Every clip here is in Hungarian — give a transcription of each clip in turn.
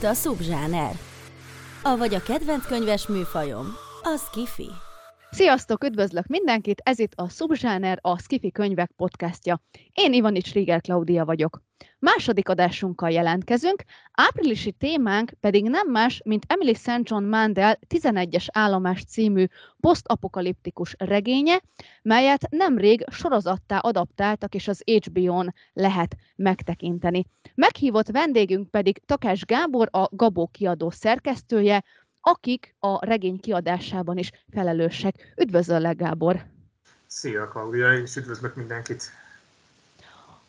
Itt a Subzsáner. Avagy a kedvenc könyves műfajom, a Skifi. Sziasztok, üdvözlök mindenkit! Ez itt a Subzsáner, a Skifi könyvek podcastja. Én Ivanics Rieger Klaudia vagyok. Második adásunkkal jelentkezünk, áprilisi témánk pedig nem más, mint Emily St. John Mandel 11-es állomás című posztapokaliptikus regénye, melyet nemrég sorozattá adaptáltak, és az HBO-n lehet megtekinteni. Meghívott vendégünk pedig Takás Gábor, a Gabó kiadó szerkesztője, akik a regény kiadásában is felelősek. Üdvözöllek, Gábor! Szia, Klaudia, és üdvözlök mindenkit!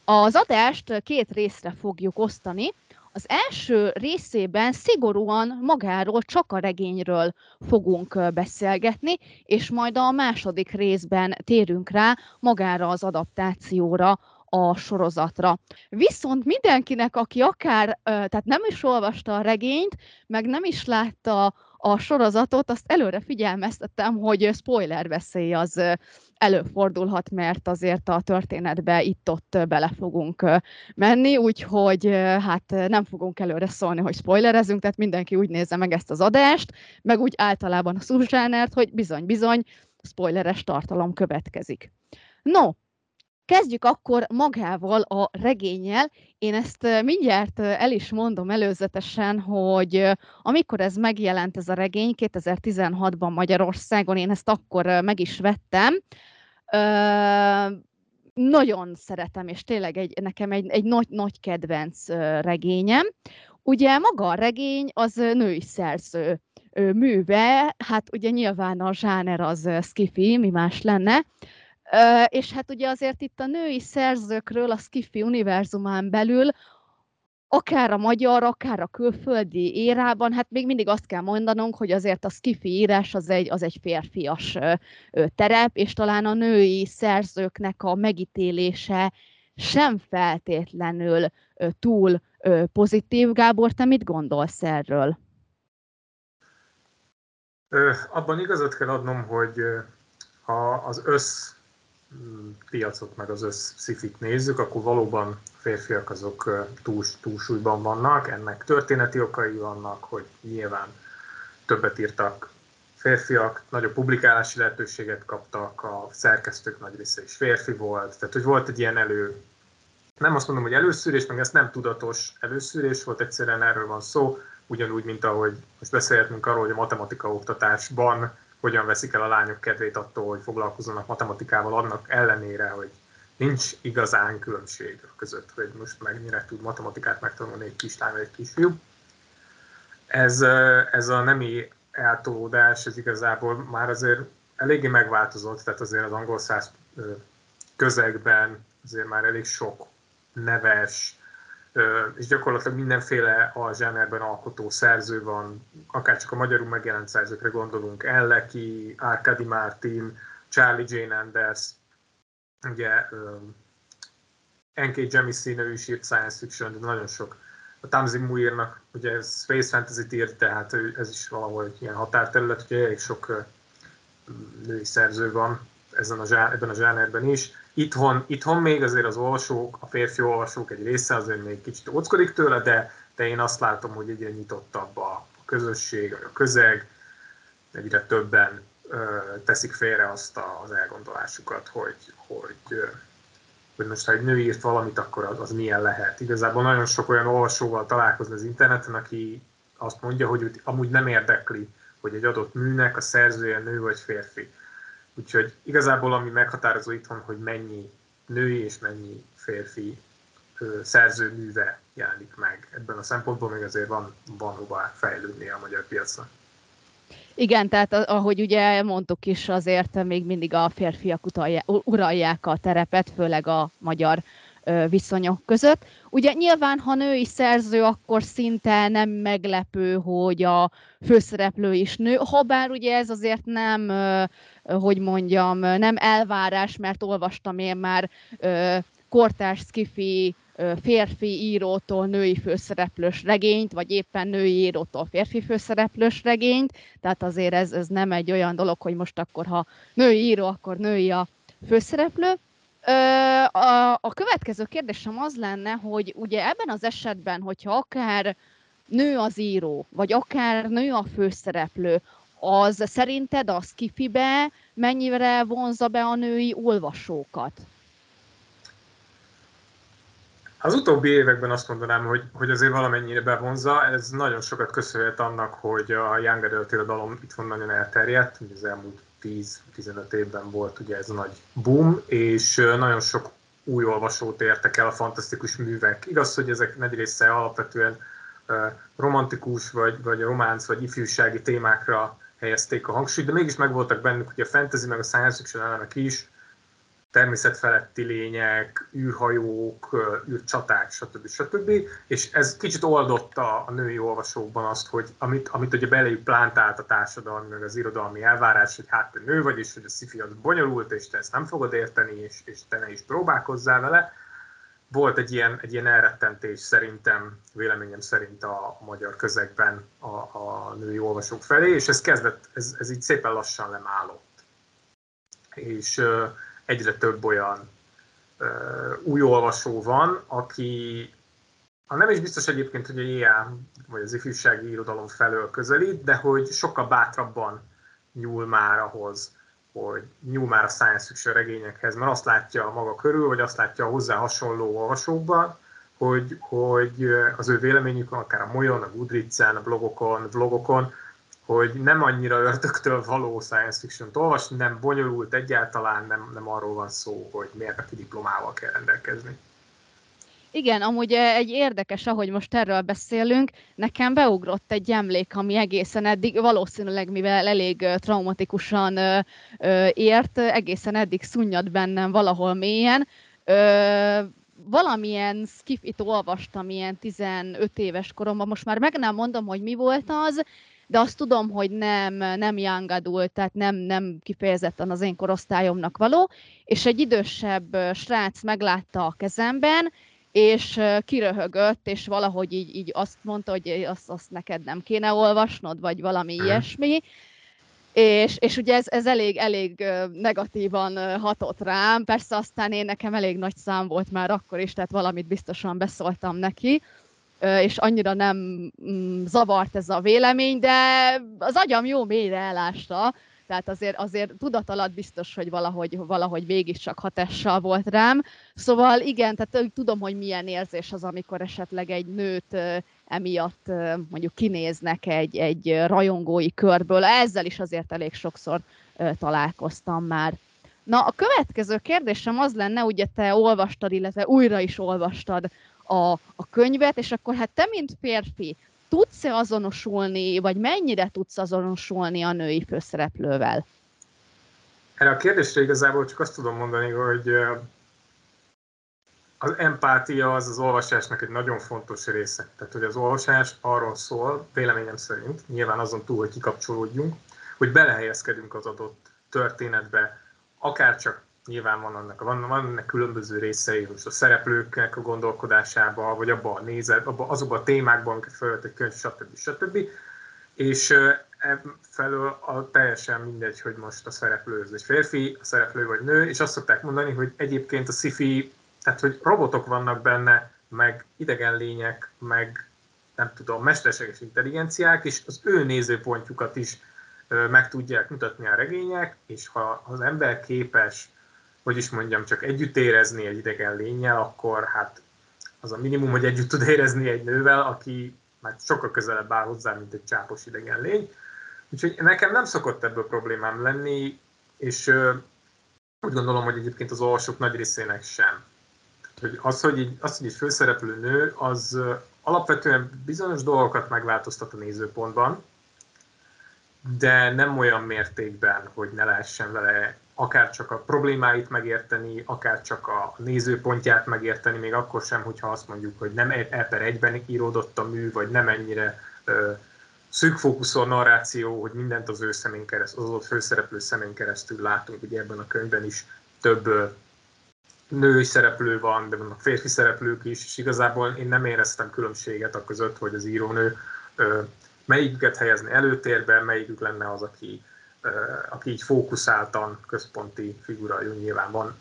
Az adást két részre fogjuk osztani. Az első részében szigorúan magáról, csak a regényről fogunk beszélgetni, és majd a második részben térünk rá magára az adaptációra, a sorozatra. Viszont mindenkinek, aki akár, tehát nem is olvasta a regényt, meg nem is látta a sorozatot, azt előre figyelmeztettem, hogy spoiler veszély az előfordulhat, mert azért a történetbe itt-ott bele fogunk menni, úgyhogy hát nem fogunk előre szólni, hogy spoilerezünk, tehát mindenki úgy nézze meg ezt az adást, meg úgy általában a szúzsánert, hogy bizony-bizony spoileres tartalom következik. No, Kezdjük akkor magával a regényel. Én ezt mindjárt el is mondom előzetesen, hogy amikor ez megjelent ez a regény 2016-ban Magyarországon, én ezt akkor meg is vettem. Nagyon szeretem, és tényleg egy, nekem egy, egy nagy, nagy kedvenc regényem. Ugye maga a regény az női szerző műve, hát ugye nyilván a zsáner az skifi, mi más lenne, és hát ugye azért itt a női szerzőkről a Skifi univerzumán belül akár a magyar, akár a külföldi érában, hát még mindig azt kell mondanunk, hogy azért a skifi írás az egy, az egy férfias terep, és talán a női szerzőknek a megítélése sem feltétlenül túl pozitív. Gábor, te mit gondolsz erről? abban igazat kell adnom, hogy ha az össz piacot, meg az összszifit nézzük, akkor valóban férfiak azok túl, túlsúlyban vannak. Ennek történeti okai vannak, hogy nyilván többet írtak férfiak, nagyobb publikálási lehetőséget kaptak, a szerkesztők nagy része is férfi volt, tehát hogy volt egy ilyen elő, nem azt mondom, hogy előszűrés, meg ez nem tudatos előszűrés volt, egyszerűen erről van szó, ugyanúgy, mint ahogy most beszélhetünk arról, hogy a matematika oktatásban hogyan veszik el a lányok kedvét attól, hogy foglalkozzanak matematikával, annak ellenére, hogy nincs igazán különbség között, hogy most mennyire tud matematikát megtanulni egy kislány vagy egy kisfiú. Ez, ez a nemi eltolódás, ez igazából már azért eléggé megváltozott, tehát azért az angol száz közegben azért már elég sok neves, és gyakorlatilag mindenféle a zsánerben alkotó szerző van, akár csak a magyarul megjelent szerzőkre gondolunk, Elleki, Arkady Martin, Charlie Jane Anders, ugye N.K. Jemisin, ő is írt science fiction, de nagyon sok. A Tamzi Muirnak ugye Space Fantasy-t írt, tehát ez is valahol ilyen határterület, ugye elég sok női szerző van ezen a, ebben a zsánerben is. Itthon, itthon még azért az olvasók, a férfi olvasók egy része azért még kicsit óckodik tőle, de, de én azt látom, hogy egyre nyitottabb a közösség, a közeg, egyre többen ö, teszik félre azt a, az elgondolásukat, hogy, hogy, ö, hogy most ha egy nő írt valamit, akkor az, az milyen lehet. Igazából nagyon sok olyan olvasóval találkozni az interneten, aki azt mondja, hogy amúgy nem érdekli, hogy egy adott műnek a szerzője nő vagy férfi Úgyhogy igazából ami meghatározó itthon, hogy mennyi női és mennyi férfi szerző műve jelenik meg. Ebben a szempontból még azért van, van hova fejlődni a magyar piacnak. Igen, tehát ahogy ugye mondtuk is, azért még mindig a férfiak uralják a terepet, főleg a magyar viszonyok között. Ugye nyilván, ha női szerző, akkor szinte nem meglepő, hogy a főszereplő is nő, ha bár ugye ez azért nem, hogy mondjam, nem elvárás, mert olvastam én már kortárs skifi férfi írótól női főszereplős regényt, vagy éppen női írótól férfi főszereplős regényt, tehát azért ez, ez nem egy olyan dolog, hogy most akkor, ha női író, akkor női a főszereplő. A, a következő kérdésem az lenne, hogy ugye ebben az esetben, hogyha akár nő az író, vagy akár nő a főszereplő, az szerinted a skifibe mennyire vonza be a női olvasókat? Az utóbbi években azt mondanám, hogy, hogy azért valamennyire bevonza. Ez nagyon sokat köszönhet annak, hogy a Young Adult irodalom itt van nagyon elterjedt. Az elmúlt 10-15 évben volt ugye ez a nagy boom, és nagyon sok új olvasót értek el a fantasztikus művek. Igaz, hogy ezek nagy része alapvetően romantikus, vagy, vagy románc, vagy ifjúsági témákra helyezték a hangsúlyt, de mégis megvoltak bennük ugye a fantasy, meg a science fiction elemek is, természetfeletti lények, űrhajók, űrcsaták, stb. stb. És ez kicsit oldotta a női olvasókban azt, hogy amit, amit ugye beléjük plántált a társadalmi, meg az irodalmi elvárás, hogy hát te nő vagy, és hogy a sci az bonyolult, és te ezt nem fogod érteni, és, és te ne is próbálkozzál vele. Volt egy ilyen, egy ilyen elrettentés szerintem, véleményem szerint a, magyar közegben a, a női olvasók felé, és ez kezdett, ez, ez így szépen lassan lemállott. És egyre több olyan uh, új olvasó van, aki ha nem is biztos egyébként, hogy a JA vagy az ifjúsági irodalom felől közelít, de hogy sokkal bátrabban nyúl már ahhoz, hogy nyúl a science fiction regényekhez, mert azt látja maga körül, vagy azt látja a hozzá hasonló olvasókban, hogy, hogy az ő véleményükön, akár a Molyon, a Goodreads-en, a blogokon, vlogokon, hogy nem annyira ördögtől való science fiction olvasni, nem bonyolult egyáltalán, nem, nem arról van szó, hogy mérnöki diplomával kell rendelkezni. Igen, amúgy eh, egy érdekes, ahogy most erről beszélünk, nekem beugrott egy emlék, ami egészen eddig, valószínűleg mivel elég eh, traumatikusan eh, ért, egészen eddig szunnyad bennem valahol mélyen. Valamilyen skifit olvastam ilyen 15 éves koromban, most már meg nem mondom, hogy mi volt az, de azt tudom, hogy nem, nem young adult, tehát nem, nem kifejezetten az én korosztályomnak való, és egy idősebb srác meglátta a kezemben, és kiröhögött, és valahogy így, így azt mondta, hogy azt, azt neked nem kéne olvasnod, vagy valami ilyesmi. És, és ugye ez, ez elég, elég negatívan hatott rám, persze aztán én nekem elég nagy szám volt már akkor is, tehát valamit biztosan beszóltam neki, és annyira nem mm, zavart ez a vélemény, de az agyam jó mélyre elásta, tehát azért, azért tudat alatt biztos, hogy valahogy, valahogy végig csak hatással volt rám. Szóval igen, tehát tudom, hogy milyen érzés az, amikor esetleg egy nőt emiatt mondjuk kinéznek egy, egy rajongói körből. Ezzel is azért elég sokszor találkoztam már. Na, a következő kérdésem az lenne, ugye te olvastad, illetve újra is olvastad a, a könyvet, és akkor hát te, mint férfi, tudsz-e azonosulni, vagy mennyire tudsz azonosulni a női főszereplővel? Erre a kérdésre igazából csak azt tudom mondani, hogy az empátia az az olvasásnak egy nagyon fontos része. Tehát, hogy az olvasás arról szól, véleményem szerint, nyilván azon túl, hogy kikapcsolódjunk, hogy belehelyezkedünk az adott történetbe, akár csak nyilván van annak, van, van ennek különböző részei, most a szereplőknek a gondolkodásába, vagy abban a nézet, abba, azokban a témákban, amiket felvett egy könyv, stb. stb. És felől a, teljesen mindegy, hogy most a szereplő az egy férfi, a szereplő vagy nő, és azt szokták mondani, hogy egyébként a sci tehát hogy robotok vannak benne, meg idegen lények, meg nem tudom, mesterséges intelligenciák, és az ő nézőpontjukat is meg tudják mutatni a regények, és ha az ember képes hogy is mondjam, csak együtt érezni egy idegen lényel, akkor hát az a minimum, hogy együtt tud érezni egy nővel, aki már sokkal közelebb áll hozzá, mint egy csápos idegen lény. Úgyhogy nekem nem szokott ebből problémám lenni, és uh, úgy gondolom, hogy egyébként az olvasók nagy részének sem. Hogy az, hogy így, az, hogy egy főszereplő nő, az uh, alapvetően bizonyos dolgokat megváltoztat a nézőpontban, de nem olyan mértékben, hogy ne lehessen vele akár csak a problémáit megérteni, akár csak a nézőpontját megérteni, még akkor sem, hogyha azt mondjuk, hogy nem e per egyben íródott a mű, vagy nem ennyire ö, szűkfókuszú narráció, hogy mindent az ő szemén keresztül, az ott főszereplő szemén keresztül látunk, ugye ebben a könyvben is több ö, női szereplő van, de vannak férfi szereplők is, és igazából én nem éreztem különbséget a között, hogy az írónő ö, melyiket helyezni előtérbe, melyikük lenne az, aki aki így fókuszáltan központi figura, jó nyilván van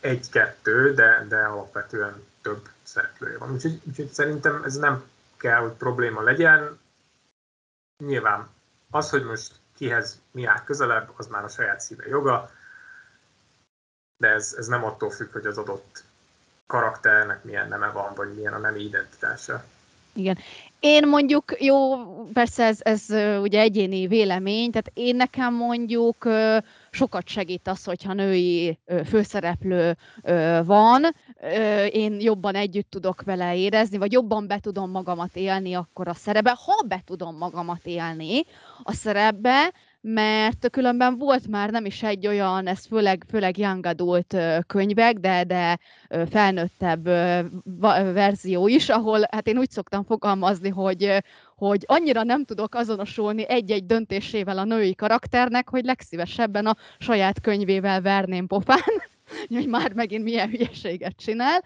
egy-kettő, de, de alapvetően több szereplője van. Úgyhogy, úgyhogy szerintem ez nem kell, hogy probléma legyen. Nyilván az, hogy most kihez mi áll közelebb, az már a saját szíve joga, de ez, ez nem attól függ, hogy az adott karakternek milyen neme van, vagy milyen a nemi identitása. Igen. Én mondjuk, jó, persze ez, ez ugye egyéni vélemény, tehát én nekem mondjuk sokat segít az, hogyha női főszereplő van, én jobban együtt tudok vele érezni, vagy jobban be tudom magamat élni akkor a szerepbe, ha be tudom magamat élni a szerepbe, mert különben volt már nem is egy olyan, ez főleg, főleg young adult könyvek, de, de felnőttebb verzió is, ahol hát én úgy szoktam fogalmazni, hogy, hogy annyira nem tudok azonosulni egy-egy döntésével a női karakternek, hogy legszívesebben a saját könyvével verném pofán, hogy már megint milyen hülyeséget csinál.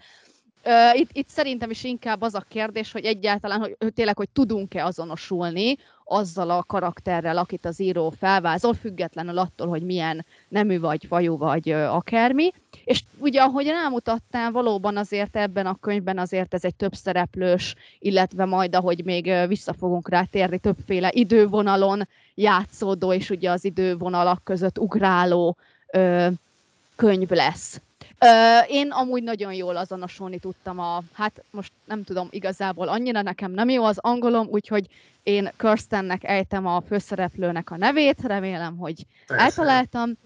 Itt, itt szerintem is inkább az a kérdés, hogy egyáltalán, hogy tényleg, hogy tudunk-e azonosulni azzal a karakterrel, akit az író felvázol, függetlenül attól, hogy milyen nemű vagy, fajú vagy akármi. És ugye, ahogy rámutattál, valóban azért ebben a könyvben azért ez egy több szereplős, illetve majd, ahogy még vissza fogunk rá térni, többféle idővonalon játszódó, és ugye az idővonalak között ugráló ö, könyv lesz. Én amúgy nagyon jól azonosulni tudtam a, hát most nem tudom, igazából annyira nekem nem jó az angolom, úgyhogy én Kirstennek ejtem a főszereplőnek a nevét, remélem, hogy Persze. eltaláltam.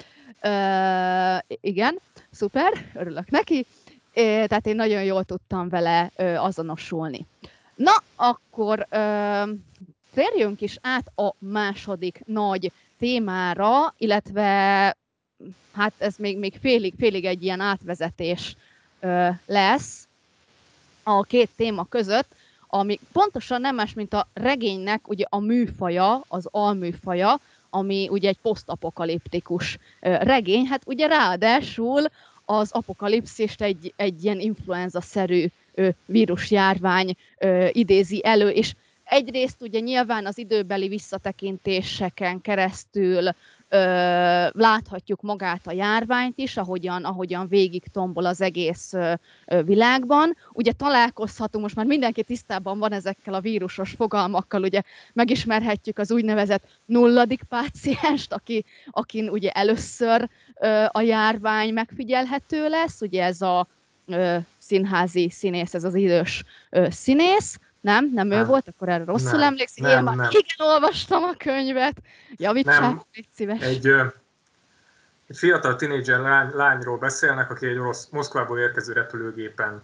Uh, igen, szuper, örülök neki. É, tehát én nagyon jól tudtam vele ö, azonosulni. Na, akkor ö, térjünk is át a második nagy témára, illetve hát ez még, még félig, félig egy ilyen átvezetés ö, lesz a két téma között, ami pontosan nem más, mint a regénynek ugye a műfaja, az alműfaja, ami ugye egy posztapokaliptikus regény, hát ugye ráadásul az apokalipszist egy, egy ilyen influenza-szerű vírusjárvány idézi elő, és egyrészt ugye nyilván az időbeli visszatekintéseken keresztül ö, láthatjuk magát a járványt is, ahogyan, ahogyan végig tombol az egész ö, világban. Ugye találkozhatunk, most már mindenki tisztában van ezekkel a vírusos fogalmakkal, ugye megismerhetjük az úgynevezett nulladik pácienst, aki, akin ugye először ö, a járvány megfigyelhető lesz, ugye ez a ö, színházi színész, ez az idős ö, színész, nem? Nem ő volt? Akkor erre rosszul nem, emlékszik? Nem, Én már nem. igen, olvastam a könyvet. Javítsák, légy szíves. Egy, egy fiatal tinédzser lány, lányról beszélnek, aki egy orosz, Moszkvából érkező repülőgépen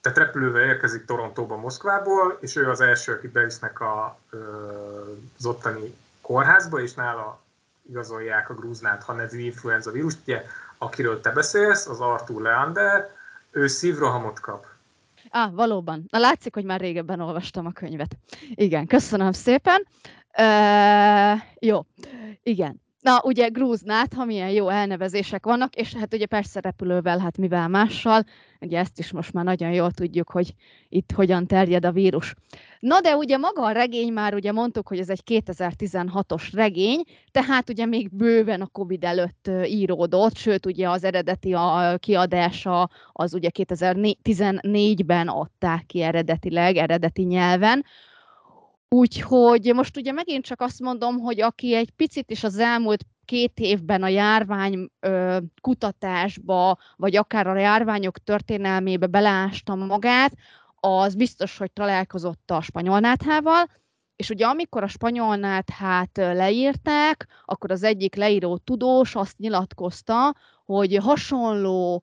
tehát repülővel érkezik Torontóba Moszkvából, és ő az első, akit bevisznek a, az ottani kórházba, és nála igazolják a grúznát, ha nevű influenza vírust, ugye, akiről te beszélsz, az Artur Leander, ő szívrohamot kap Ah, valóban. Na látszik, hogy már régebben olvastam a könyvet. Igen, köszönöm szépen. Uh, jó, igen. Na, ugye Grúznát, ha milyen jó elnevezések vannak, és hát ugye persze repülővel, hát mivel mással, ugye ezt is most már nagyon jól tudjuk, hogy itt hogyan terjed a vírus. Na de ugye maga a regény már ugye mondtuk, hogy ez egy 2016-os regény, tehát ugye még bőven a Covid előtt íródott, sőt ugye az eredeti a kiadása az ugye 2014-ben adták ki eredetileg, eredeti nyelven, Úgyhogy most ugye megint csak azt mondom, hogy aki egy picit is az elmúlt két évben a járvány ö, kutatásba, vagy akár a járványok történelmébe beleásta magát, az biztos, hogy találkozott a spanyolnáthával, és ugye amikor a spanyolnáthát leírták, akkor az egyik leíró tudós azt nyilatkozta, hogy hasonló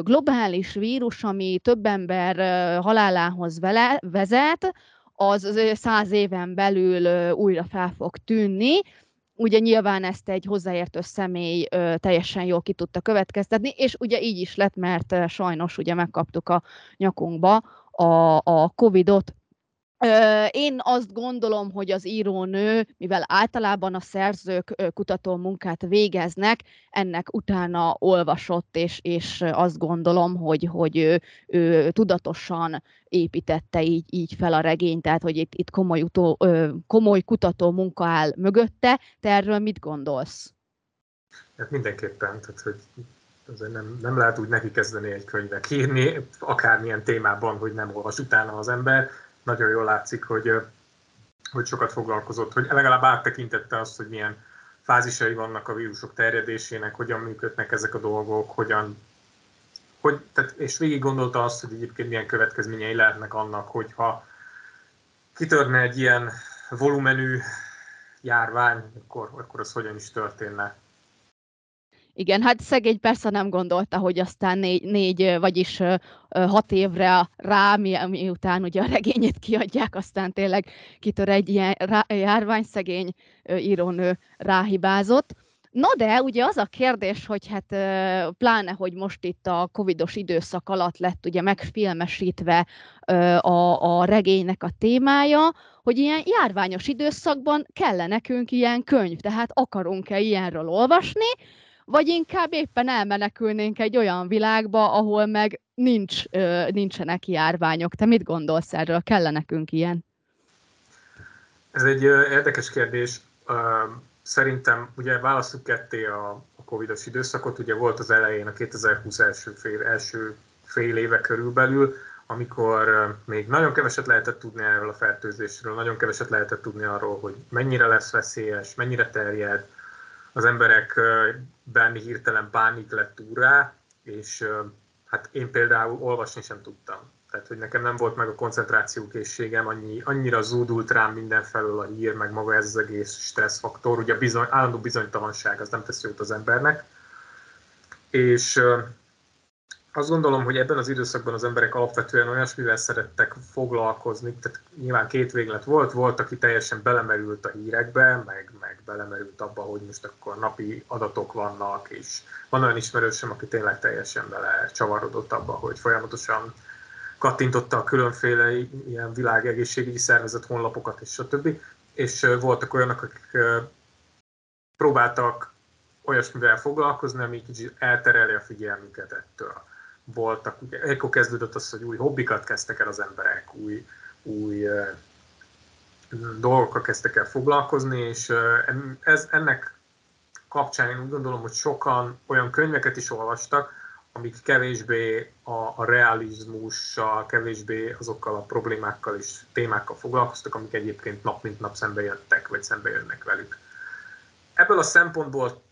globális vírus, ami több ember halálához vele, vezet, az száz éven belül újra fel fog tűnni. Ugye nyilván ezt egy hozzáértő személy teljesen jól ki tudta következtetni, és ugye így is lett, mert sajnos ugye megkaptuk a nyakunkba a, a Covid-ot, én azt gondolom, hogy az írónő, mivel általában a szerzők kutató munkát végeznek, ennek utána olvasott, és, és azt gondolom, hogy, hogy ő, ő tudatosan építette így, így fel a regényt, tehát hogy itt, itt komoly, utó, komoly kutató munka áll mögötte. Te erről mit gondolsz? Hát mindenképpen, tehát hogy azért nem, nem lehet úgy neki kezdeni egy könyvet írni, akármilyen témában, hogy nem olvas utána az ember nagyon jól látszik, hogy, hogy sokat foglalkozott, hogy legalább áttekintette azt, hogy milyen fázisai vannak a vírusok terjedésének, hogyan működnek ezek a dolgok, hogyan, hogy, tehát, és végig gondolta azt, hogy egyébként milyen következményei lehetnek annak, hogyha kitörne egy ilyen volumenű járvány, akkor, akkor az hogyan is történne. Igen, hát szegény persze nem gondolta, hogy aztán négy, négy vagyis hat évre rá, mi, miután ugye a regényét kiadják, aztán tényleg kitör egy ilyen járvány, szegény írónő ráhibázott. Na de ugye az a kérdés, hogy hát pláne, hogy most itt a covidos időszak alatt lett ugye megfilmesítve a, a regénynek a témája, hogy ilyen járványos időszakban kell nekünk ilyen könyv, tehát akarunk-e ilyenről olvasni, vagy inkább éppen elmenekülnénk egy olyan világba, ahol meg nincs, nincsenek járványok. Te mit gondolsz erről? Kell nekünk ilyen? Ez egy érdekes kérdés. Szerintem ugye választjuk ketté a, a Covid-os időszakot, ugye volt az elején a 2020 első fél, első fél éve körülbelül, amikor még nagyon keveset lehetett tudni erről a fertőzésről, nagyon keveset lehetett tudni arról, hogy mennyire lesz veszélyes, mennyire terjed, az emberekben hirtelen pánik lett úrá, és hát én például olvasni sem tudtam. Tehát, hogy nekem nem volt meg a koncentrációkészségem, annyi, annyira zúdult rám mindenfelől a hír, meg maga ez az egész stresszfaktor. Ugye bizony, állandó bizonytalanság, az nem tesz jót az embernek. És azt gondolom, hogy ebben az időszakban az emberek alapvetően olyasmivel szerettek foglalkozni, tehát nyilván két véglet volt, volt, aki teljesen belemerült a hírekbe, meg, meg belemerült abba, hogy most akkor napi adatok vannak, és van olyan ismerősöm, aki tényleg teljesen bele csavarodott abba, hogy folyamatosan kattintotta a különféle ilyen világegészségügyi szervezet honlapokat és stb. És voltak olyanok, akik próbáltak olyasmivel foglalkozni, ami kicsit eltereli a figyelmüket ettől voltak, ekkor kezdődött az, hogy új hobbikat kezdtek el az emberek, új, új dolgokkal kezdtek el foglalkozni, és ez, ennek kapcsán én úgy gondolom, hogy sokan olyan könyveket is olvastak, amik kevésbé a, a realizmussal, kevésbé azokkal a problémákkal és témákkal foglalkoztak, amik egyébként nap mint nap szembe jöttek, vagy szembe jönnek velük. Ebből a szempontból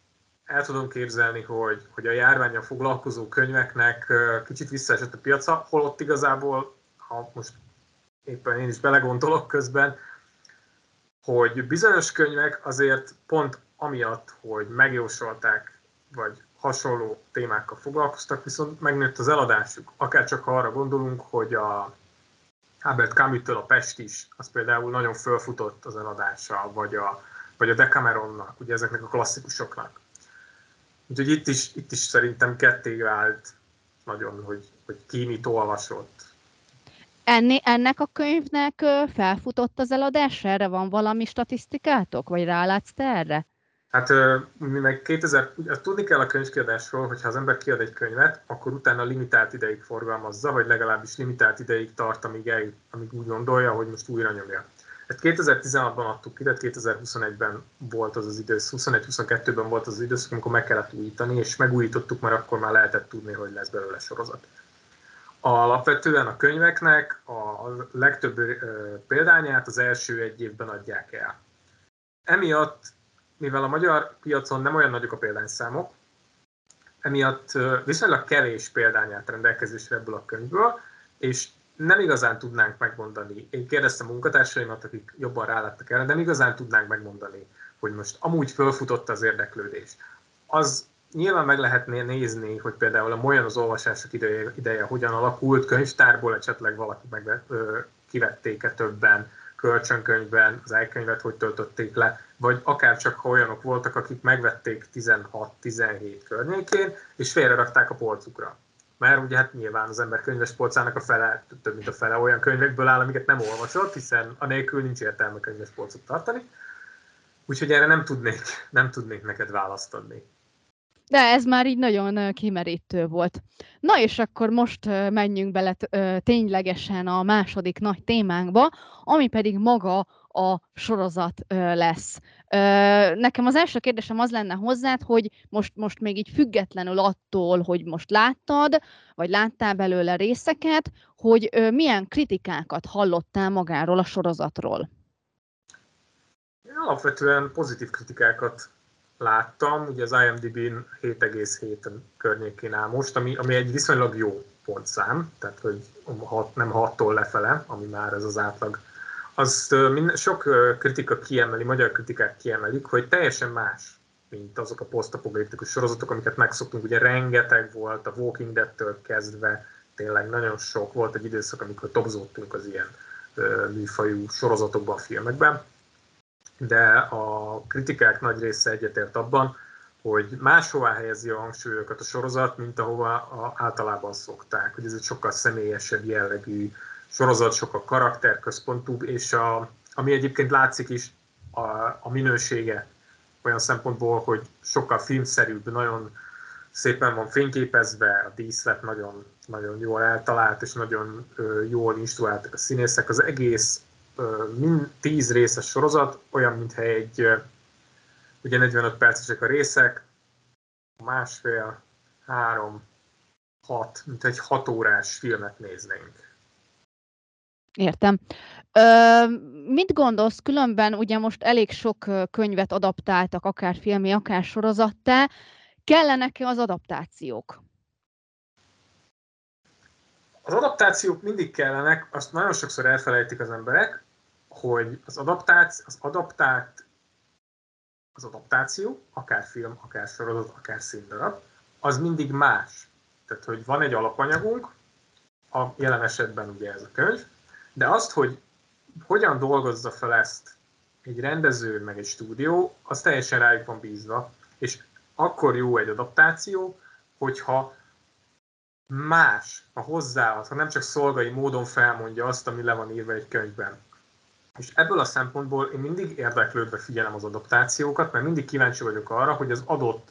el tudom képzelni, hogy, hogy a járványra foglalkozó könyveknek kicsit visszaesett a piaca, holott igazából, ha most éppen én is belegondolok közben, hogy bizonyos könyvek azért pont amiatt, hogy megjósolták, vagy hasonló témákkal foglalkoztak, viszont megnőtt az eladásuk. Akár csak arra gondolunk, hogy a Albert camus a Pest is, az például nagyon fölfutott az eladása, vagy a, vagy a Decameronnak, ugye ezeknek a klasszikusoknak. Úgyhogy itt is, itt is szerintem ketté vált nagyon, hogy, hogy ki mit olvasott. Enni, ennek a könyvnek felfutott az eladás? Erre van valami statisztikátok? Vagy rálátsz te erre? Hát meg 2000, tudni kell a könyvkiadásról, hogy ha az ember kiad egy könyvet, akkor utána limitált ideig forgalmazza, vagy legalábbis limitált ideig tart, amíg, el, amíg úgy gondolja, hogy most újra nyomja. Hát 2016-ban adtuk ki, tehát 2021-ben volt az az időszak, 21-22-ben volt az, az időszak, amikor meg kellett újítani, és megújítottuk, mert akkor már lehetett tudni, hogy lesz belőle sorozat. Alapvetően a könyveknek a legtöbb példányát az első egy évben adják el. Emiatt, mivel a magyar piacon nem olyan nagyok a példányszámok, emiatt viszonylag kevés példányát rendelkezésre ebből a könyvből, és nem igazán tudnánk megmondani. Én kérdeztem munkatársaimat, akik jobban ráláttak erre, nem igazán tudnánk megmondani, hogy most amúgy fölfutott az érdeklődés. Az nyilván meg lehetné nézni, hogy például a olyan az olvasások ideje, ideje hogyan alakult, könyvtárból esetleg valaki meg, kivették-e többen kölcsönkönyvben, az elkönyvet hogy töltötték le, vagy akár csak olyanok voltak, akik megvették 16-17 környékén, és félrerakták a polcukra. Mert ugye hát nyilván az ember könyves polcának a fele, több mint a fele olyan könyvekből áll, amiket nem olvasott, hiszen anélkül nincs értelme könyves polcot tartani. Úgyhogy erre nem tudnék, nem tudnék neked választ adni. De ez már így nagyon kimerítő volt. Na és akkor most menjünk bele ténylegesen a második nagy témánkba, ami pedig maga a sorozat lesz. Nekem az első kérdésem az lenne hozzád, hogy most, most még így függetlenül attól, hogy most láttad, vagy láttál belőle részeket, hogy milyen kritikákat hallottál magáról a sorozatról? Alapvetően pozitív kritikákat láttam, ugye az IMDb-n 7,7 környékén áll most, ami, ami egy viszonylag jó pontszám, tehát hogy hat, nem 6-tól lefele, ami már ez az átlag. Azt minden, sok kritika kiemeli, magyar kritikák kiemelik, hogy teljesen más, mint azok a posztapokaliptikus sorozatok, amiket megszoktunk. Ugye rengeteg volt, a Walking Dead-től kezdve, tényleg nagyon sok volt egy időszak, amikor topzódtunk az ilyen műfajú sorozatokban, filmekben de a kritikák nagy része egyetért abban, hogy máshová helyezi a hangsúlyokat a sorozat, mint ahova általában szokták. Hogy ez egy sokkal személyesebb jellegű sorozat, sokkal karakterközpontúbb, és a, ami egyébként látszik is a, a minősége olyan szempontból, hogy sokkal filmszerűbb, nagyon szépen van fényképezve, a díszlet nagyon, nagyon jól eltalált, és nagyon jól instruáltak a színészek. Az egész mind 10 részes sorozat, olyan, mintha egy, ugye 45 percesek a részek, másfél, három, hat, mint egy hat órás filmet néznénk. Értem. Ö, mit gondolsz, különben ugye most elég sok könyvet adaptáltak, akár filmi, akár sorozattá, kellenek-e az adaptációk? Az adaptációk mindig kellenek, azt nagyon sokszor elfelejtik az emberek, hogy az, adaptáció, az adaptált az adaptáció, akár film, akár sorozat, akár színdarab, az mindig más. Tehát, hogy van egy alapanyagunk, a jelen esetben ugye ez a könyv, de azt, hogy hogyan dolgozza fel ezt egy rendező, meg egy stúdió, az teljesen rájuk van bízva, és akkor jó egy adaptáció, hogyha más, a hozzáad, ha nem csak szolgai módon felmondja azt, ami le van írva egy könyvben. És ebből a szempontból én mindig érdeklődve figyelem az adaptációkat, mert mindig kíváncsi vagyok arra, hogy az adott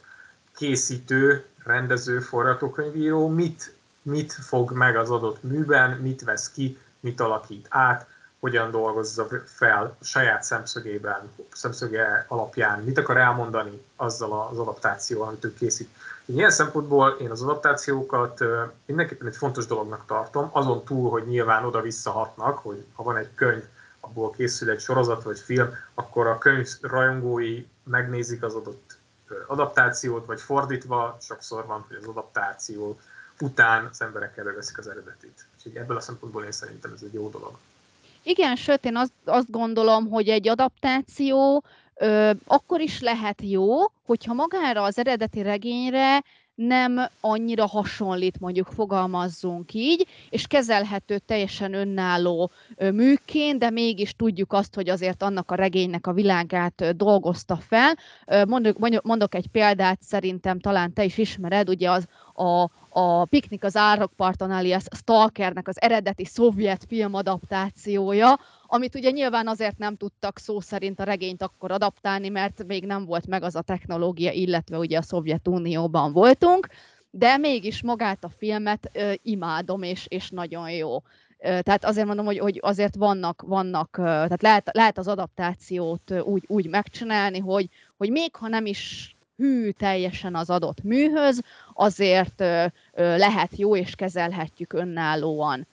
készítő, rendező, forgatókönyvíró mit, mit fog meg az adott műben, mit vesz ki, mit alakít át, hogyan dolgozza fel saját szemszögében, szemszöge alapján, mit akar elmondani azzal az adaptációval, amit ő készít. Ilyen szempontból én az adaptációkat mindenképpen egy fontos dolognak tartom, azon túl, hogy nyilván oda-vissza hatnak, hogy ha van egy könyv, abból készül egy sorozat vagy film, akkor a könyv rajongói megnézik az adott adaptációt, vagy fordítva, sokszor van, hogy az adaptáció után az emberek előveszik az eredetit. Úgyhogy ebből a szempontból én szerintem ez egy jó dolog. Igen, sőt, én azt, azt gondolom, hogy egy adaptáció ö, akkor is lehet jó, hogyha magára az eredeti regényre nem annyira hasonlít, mondjuk fogalmazzunk így, és kezelhető teljesen önálló műként, de mégis tudjuk azt, hogy azért annak a regénynek a világát dolgozta fel. Mondok, mondok egy példát, szerintem talán te is ismered, ugye az a, a Piknik az Árokparton alias Stalkernek az eredeti szovjet filmadaptációja, amit ugye nyilván azért nem tudtak szó szerint a regényt akkor adaptálni, mert még nem volt meg az a technológia, illetve ugye a Szovjetunióban voltunk, de mégis magát a filmet ö, imádom, és, és nagyon jó. Ö, tehát azért mondom, hogy, hogy azért vannak, vannak ö, tehát lehet, lehet az adaptációt úgy, úgy megcsinálni, hogy, hogy még ha nem is hű teljesen az adott műhöz, azért lehet jó, és kezelhetjük önállóan.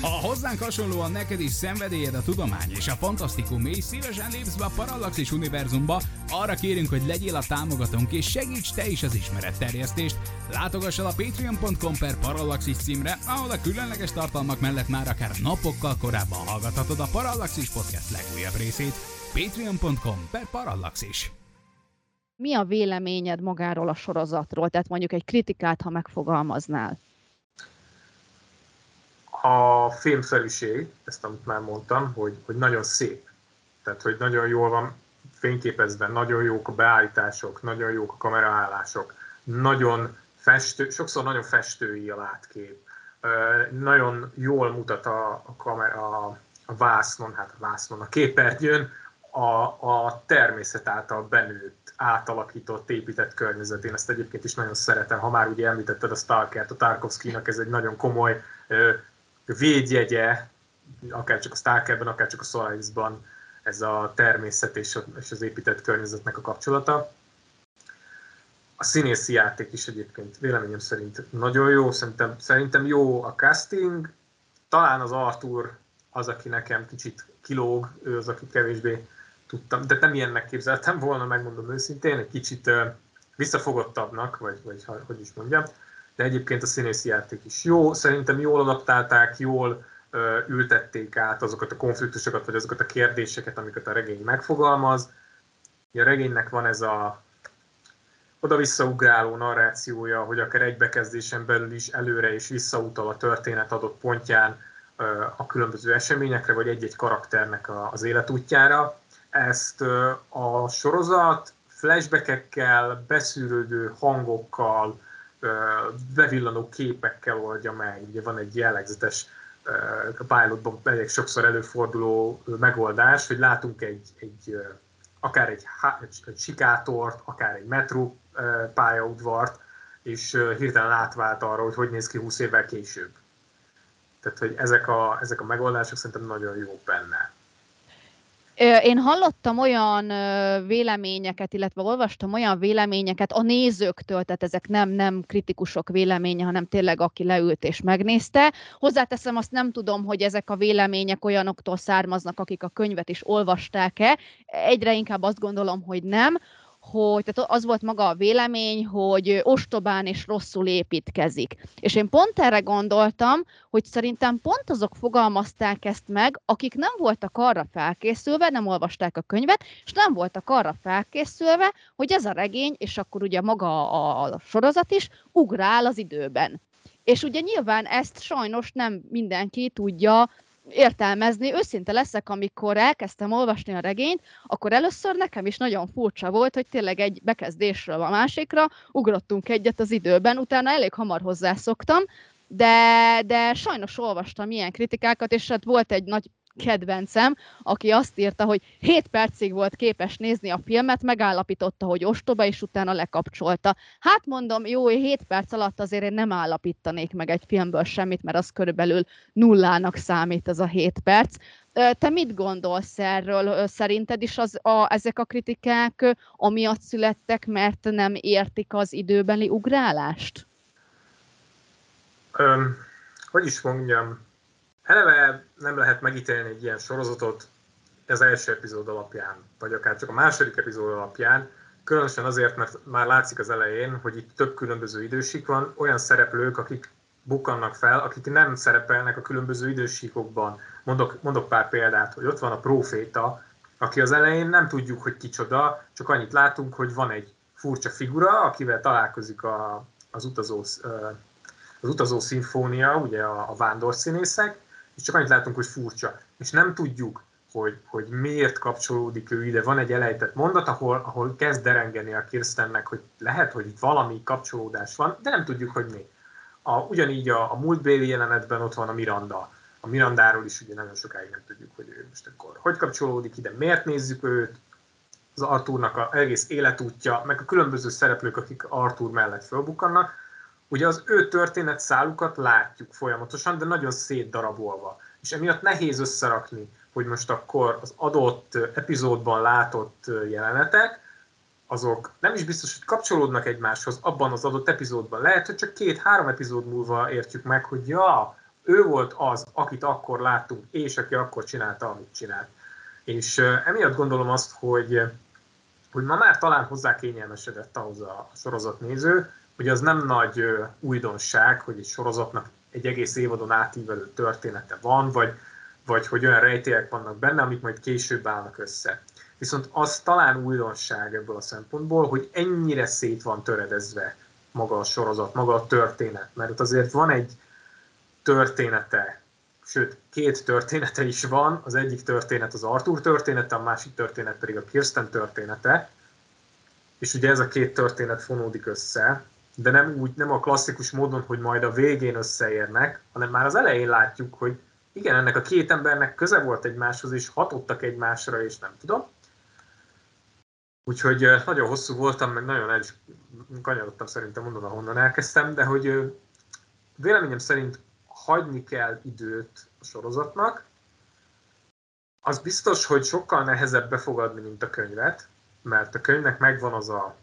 Ha hozzánk hasonlóan neked is szenvedélyed a tudomány és a fantasztikum, és szívesen lépsz be a Parallaxis univerzumba, arra kérünk, hogy legyél a támogatónk és segíts te is az ismeretterjesztést. Látogass el a patreon.com per Parallaxis címre, ahol a különleges tartalmak mellett már akár napokkal korábban hallgathatod a Parallaxis podcast legújabb részét. patreon.com per Parallaxis mi a véleményed magáról a sorozatról? Tehát mondjuk egy kritikát, ha megfogalmaznál. A filmszerűség, ezt amit már mondtam, hogy, hogy nagyon szép. Tehát, hogy nagyon jól van fényképezve, nagyon jók a beállítások, nagyon jók a kameraállások, nagyon festő, sokszor nagyon festői a látkép, nagyon jól mutat a, a, kamera, a, vásznon, hát a vásznon, a képernyőn a, a természet által benőtt, átalakított, épített környezet. Én ezt egyébként is nagyon szeretem, ha már ugye említetted a Stalkert, a Tarkovsky-nak ez egy nagyon komoly ö, védjegye, akár csak a Stalkerben, akár csak a Solarisban, ez a természet és, és az épített környezetnek a kapcsolata. A színészi játék is egyébként véleményem szerint nagyon jó, szerintem, szerintem jó a casting, talán az Arthur az, aki nekem kicsit kilóg, ő az, aki kevésbé tudtam, de nem ilyennek képzeltem volna, megmondom őszintén, egy kicsit visszafogottabbnak, vagy, vagy hogy is mondjam, de egyébként a színészi játék is jó, szerintem jól adaptálták, jól uh, ültették át azokat a konfliktusokat, vagy azokat a kérdéseket, amiket a regény megfogalmaz. A regénynek van ez a oda-visszaugráló narrációja, hogy akár egy bekezdésen belül is előre és visszautal a történet adott pontján a különböző eseményekre, vagy egy-egy karakternek az életútjára. Ezt a sorozat flashbackekkel, beszűrődő hangokkal, bevillanó képekkel oldja meg. Ugye van egy jellegzetes a pilotban elég sokszor előforduló megoldás, hogy látunk egy, egy akár egy, egy, sikátort, akár egy metró pályaudvart, és hirtelen átvált arra, hogy hogy néz ki 20 évvel később. Tehát, hogy ezek a, ezek a megoldások szerintem nagyon jók benne. Én hallottam olyan véleményeket, illetve olvastam olyan véleményeket a nézőktől, tehát ezek nem, nem kritikusok véleménye, hanem tényleg aki leült és megnézte. Hozzáteszem, azt nem tudom, hogy ezek a vélemények olyanoktól származnak, akik a könyvet is olvasták-e. Egyre inkább azt gondolom, hogy nem hogy tehát az volt maga a vélemény, hogy ostobán és rosszul építkezik. És én pont erre gondoltam, hogy szerintem pont azok fogalmazták ezt meg, akik nem voltak arra felkészülve, nem olvasták a könyvet, és nem voltak arra felkészülve, hogy ez a regény, és akkor ugye maga a, a sorozat is ugrál az időben. És ugye nyilván ezt sajnos nem mindenki tudja értelmezni. Őszinte leszek, amikor elkezdtem olvasni a regényt, akkor először nekem is nagyon furcsa volt, hogy tényleg egy bekezdésről a másikra ugrottunk egyet az időben, utána elég hamar hozzászoktam, de, de sajnos olvastam ilyen kritikákat, és hát volt egy nagy kedvencem, aki azt írta, hogy 7 percig volt képes nézni a filmet, megállapította, hogy ostoba, és utána lekapcsolta. Hát mondom, jó, 7 perc alatt azért én nem állapítanék meg egy filmből semmit, mert az körülbelül nullának számít ez a 7 perc. Te mit gondolsz erről? Szerinted is az, a, ezek a kritikák amiatt születtek, mert nem értik az időbeli ugrálást? Um, hogy is mondjam, eleve nem lehet megítélni egy ilyen sorozatot az első epizód alapján, vagy akár csak a második epizód alapján, különösen azért, mert már látszik az elején, hogy itt több különböző idősík van, olyan szereplők, akik bukannak fel, akik nem szerepelnek a különböző idősíkokban. Mondok, mondok pár példát, hogy ott van a proféta, aki az elején nem tudjuk, hogy kicsoda, csak annyit látunk, hogy van egy furcsa figura, akivel találkozik a, az utazó, az utazó szimfónia, ugye a, a vándorszínészek, és csak annyit látunk, hogy furcsa. És nem tudjuk, hogy, hogy miért kapcsolódik ő ide. Van egy elejtett mondat, ahol, ahol kezd derengeni a Kirstennek, hogy lehet, hogy itt valami kapcsolódás van, de nem tudjuk, hogy mi. A, ugyanígy a, a múltbéli jelenetben ott van a Miranda. A Mirandáról is ugye nagyon sokáig nem tudjuk, hogy ő most akkor hogy kapcsolódik ide, miért nézzük őt, az Arthurnak a egész életútja, meg a különböző szereplők, akik Arthur mellett fölbukkannak, Ugye az ő történet szálukat látjuk folyamatosan, de nagyon szétdarabolva. És emiatt nehéz összerakni, hogy most akkor az adott epizódban látott jelenetek, azok nem is biztos, hogy kapcsolódnak egymáshoz abban az adott epizódban. Lehet, hogy csak két-három epizód múlva értjük meg, hogy ja, ő volt az, akit akkor láttunk, és aki akkor csinálta, amit csinált. És emiatt gondolom azt, hogy, hogy ma már talán hozzá kényelmesedett ahhoz a sorozatnéző, hogy az nem nagy újdonság, hogy egy sorozatnak egy egész évadon átívelő története van, vagy, vagy hogy olyan rejtélyek vannak benne, amik majd később állnak össze. Viszont az talán újdonság ebből a szempontból, hogy ennyire szét van töredezve maga a sorozat, maga a történet. Mert azért van egy története sőt, két története is van. Az egyik történet az Arthur története, a másik történet pedig a Kirsten története. És ugye ez a két történet fonódik össze, de nem úgy, nem a klasszikus módon, hogy majd a végén összeérnek, hanem már az elején látjuk, hogy igen, ennek a két embernek köze volt egymáshoz, és hatottak egymásra, és nem tudom. Úgyhogy nagyon hosszú voltam, meg nagyon el is kanyarodtam szerintem mondom, ahonnan elkezdtem, de hogy véleményem szerint hagyni kell időt a sorozatnak. Az biztos, hogy sokkal nehezebb befogadni, mint a könyvet, mert a könyvnek megvan az a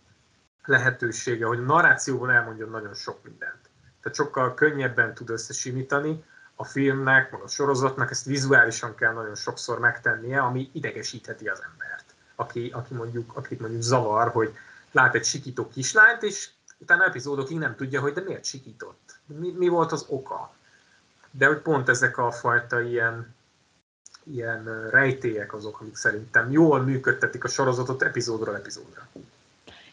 lehetősége, hogy a narrációban elmondjon nagyon sok mindent. Tehát sokkal könnyebben tud összesimítani, a filmnek, meg a sorozatnak ezt vizuálisan kell nagyon sokszor megtennie, ami idegesítheti az embert, aki, aki mondjuk, akit mondjuk zavar, hogy lát egy sikító kislányt, és utána epizódokig nem tudja, hogy de miért sikított, mi, mi volt az oka. De hogy pont ezek a fajta ilyen, ilyen rejtélyek azok, amik szerintem jól működtetik a sorozatot epizódra epizódra.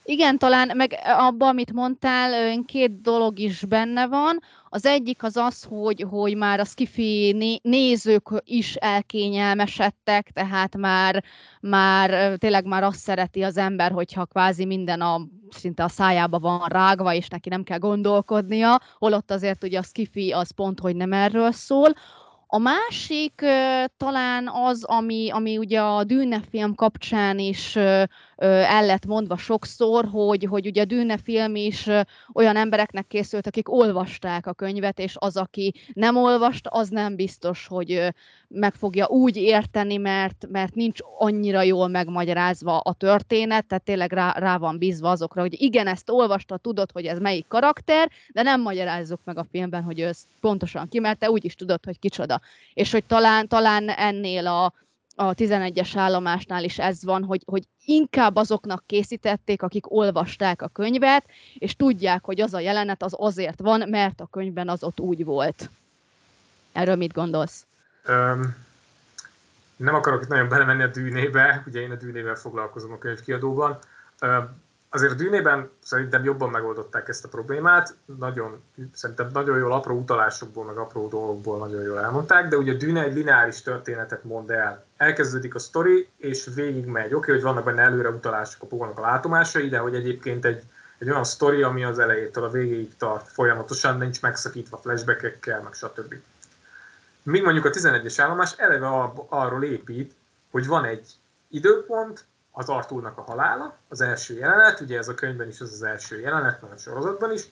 Igen, talán meg abban, amit mondtál, két dolog is benne van. Az egyik az az, hogy, hogy már a skifi nézők is elkényelmesedtek, tehát már, már tényleg már azt szereti az ember, hogyha kvázi minden a, szinte a szájába van rágva, és neki nem kell gondolkodnia, holott azért ugye a skifi az pont, hogy nem erről szól. A másik talán az, ami, ami ugye a Dűne kapcsán is el lett mondva sokszor, hogy, hogy ugye a Dűne film is olyan embereknek készült, akik olvasták a könyvet, és az, aki nem olvast, az nem biztos, hogy meg fogja úgy érteni, mert, mert nincs annyira jól megmagyarázva a történet, tehát tényleg rá, rá van bízva azokra, hogy igen, ezt olvasta, tudod, hogy ez melyik karakter, de nem magyarázzuk meg a filmben, hogy ez pontosan ki, mert te úgy is tudod, hogy kicsoda. És hogy talán, talán ennél a, a 11-es állomásnál is ez van, hogy, hogy inkább azoknak készítették, akik olvasták a könyvet, és tudják, hogy az a jelenet az azért van, mert a könyvben az ott úgy volt. Erről mit gondolsz? Um, nem akarok nagyon belemenni a dűnébe, ugye én a dűnével foglalkozom a könyvkiadóban. Um, azért dűnében szerintem jobban megoldották ezt a problémát, nagyon, szerintem nagyon jól apró utalásokból, meg apró dolgokból nagyon jól elmondták, de ugye dűne egy lineáris történetet mond el. Elkezdődik a sztori, és végig megy. Oké, hogy vannak benne előre utalások, a pogónak a látomásai, de hogy egyébként egy, egy olyan sztori, ami az elejétől a végéig tart folyamatosan, nincs megszakítva flashbackekkel, meg stb. Míg mondjuk a 11-es állomás eleve arról épít, hogy van egy időpont, az Artúrnak a halála, az első jelenet, ugye ez a könyvben is az az első jelenet, meg a sorozatban is,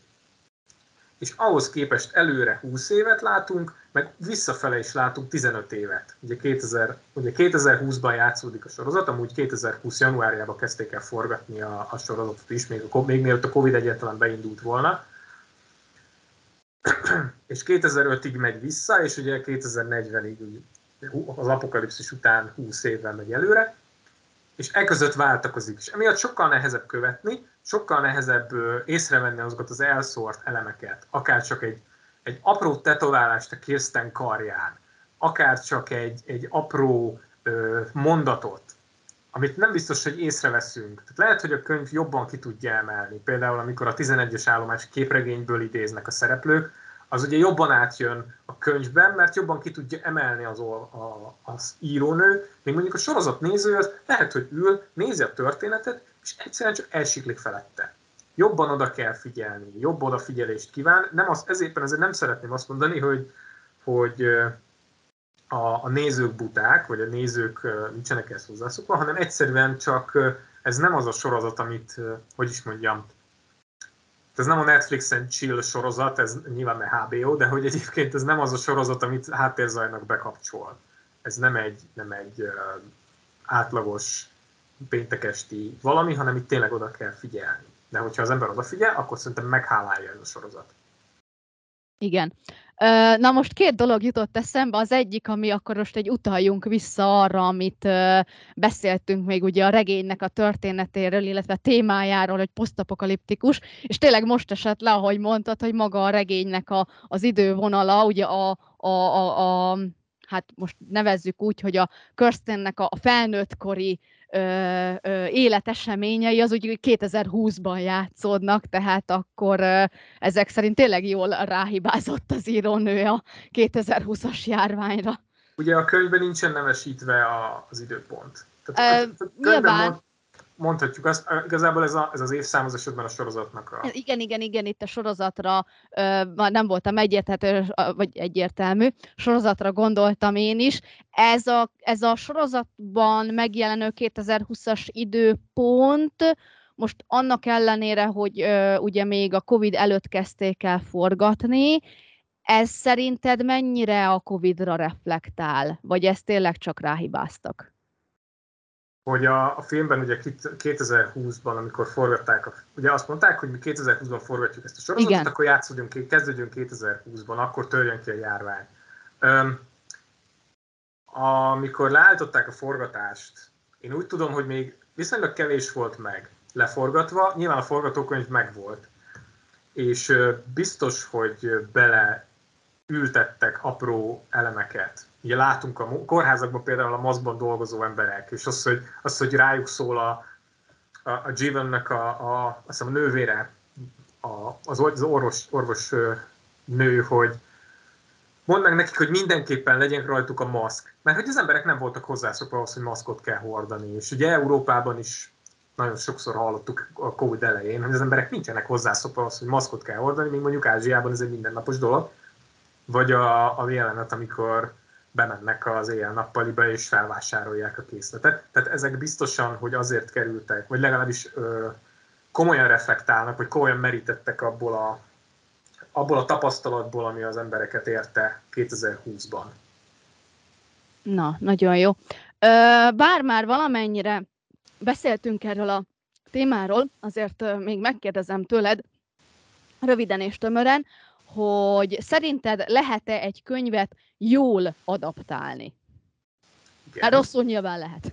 és ahhoz képest előre 20 évet látunk, meg visszafele is látunk 15 évet. Ugye, 2000, ugye 2020-ban játszódik a sorozat, amúgy 2020 januárjában kezdték el forgatni a, a sorozatot is, még, a, még mielőtt a Covid egyáltalán beindult volna. és 2005-ig megy vissza, és ugye 2040-ig az apokalipszis után 20 évvel megy előre, és e között váltakozik. És emiatt sokkal nehezebb követni, sokkal nehezebb észrevenni azokat az elszórt elemeket, akár csak egy, egy apró tetoválást a Kirsten karján, akár csak egy, egy apró ö, mondatot, amit nem biztos, hogy észreveszünk. Tehát lehet, hogy a könyv jobban ki tudja emelni. Például, amikor a 11-es állomás képregényből idéznek a szereplők, az ugye jobban átjön a könyvben, mert jobban ki tudja emelni az, a, az írónő, még mondjuk a sorozat néző az lehet, hogy ül, nézi a történetet, és egyszerűen csak elsiklik felette. Jobban oda kell figyelni, jobb odafigyelést kíván. Nem az, ezért, ezért nem szeretném azt mondani, hogy, hogy a, a nézők buták, vagy a nézők nincsenek ezt hozzászokva, hanem egyszerűen csak ez nem az a sorozat, amit, hogy is mondjam, ez nem a Netflixen chill sorozat, ez nyilván mert HBO, de hogy egyébként ez nem az a sorozat, amit háttérzajnak bekapcsol. Ez nem egy, nem egy uh, átlagos péntekesti valami, hanem itt tényleg oda kell figyelni. De hogyha az ember odafigyel, akkor szerintem meghálálja ez a sorozat. Igen. Na most két dolog jutott eszembe. Az egyik, ami akkor most egy utaljunk vissza arra, amit beszéltünk még ugye a regénynek a történetéről, illetve a témájáról, hogy posztapokaliptikus, és tényleg most esett le, ahogy mondtad, hogy maga a regénynek a, az idővonala, ugye a, a, a, a hát most nevezzük úgy, hogy a Kirstennek a, felnőttkori ö, ö, életeseményei az úgy 2020-ban játszódnak, tehát akkor ö, ezek szerint tényleg jól ráhibázott az írónő a 2020-as járványra. Ugye a könyvben nincsen nevesítve a, az időpont. Tehát Ö, nyilván. mond, mondhatjuk azt, igazából ez, a, ez az évszám az esetben a sorozatnak a... Igen, igen, igen, itt a sorozatra már nem voltam egyértelmű, vagy egyértelmű, sorozatra gondoltam én is. Ez a, ez a sorozatban megjelenő 2020-as időpont, most annak ellenére, hogy ugye még a Covid előtt kezdték el forgatni, ez szerinted mennyire a Covid-ra reflektál, vagy ezt tényleg csak ráhibáztak? Hogy a, a filmben ugye 2020-ban, amikor forgatták, ugye azt mondták, hogy mi 2020-ban forgatjuk ezt a sorozatot, Igen. akkor játszódjunk, kezdődjünk 2020-ban, akkor törjön ki a járvány. Öm, amikor leállították a forgatást, én úgy tudom, hogy még viszonylag kevés volt meg leforgatva, nyilván a forgatókönyv megvolt, és biztos, hogy bele ültettek apró elemeket ugye látunk a kórházakban például a maszkban dolgozó emberek, és az, hogy, az, hogy rájuk szól a, a, a Jivennek a, a, a nővére, a, az, az orvos, orvos nő, hogy mondanak nekik, hogy mindenképpen legyen rajtuk a maszk, mert hogy az emberek nem voltak hozzászokva ahhoz, hogy maszkot kell hordani, és ugye Európában is nagyon sokszor hallottuk a Covid elején, hogy az emberek nincsenek hozzászokva ahhoz, hogy maszkot kell hordani, még mondjuk Ázsiában ez egy mindennapos dolog. Vagy a, a jelenet, amikor bemennek az éjjel-nappaliba és felvásárolják a készletet. Tehát ezek biztosan, hogy azért kerültek, vagy legalábbis ö, komolyan reflektálnak, vagy komolyan merítettek abból a, abból a tapasztalatból, ami az embereket érte 2020-ban. Na, nagyon jó. Bár már valamennyire beszéltünk erről a témáról, azért még megkérdezem tőled, röviden és tömören, hogy szerinted lehet-e egy könyvet jól adaptálni? Igen. Hát rosszul nyilván lehet.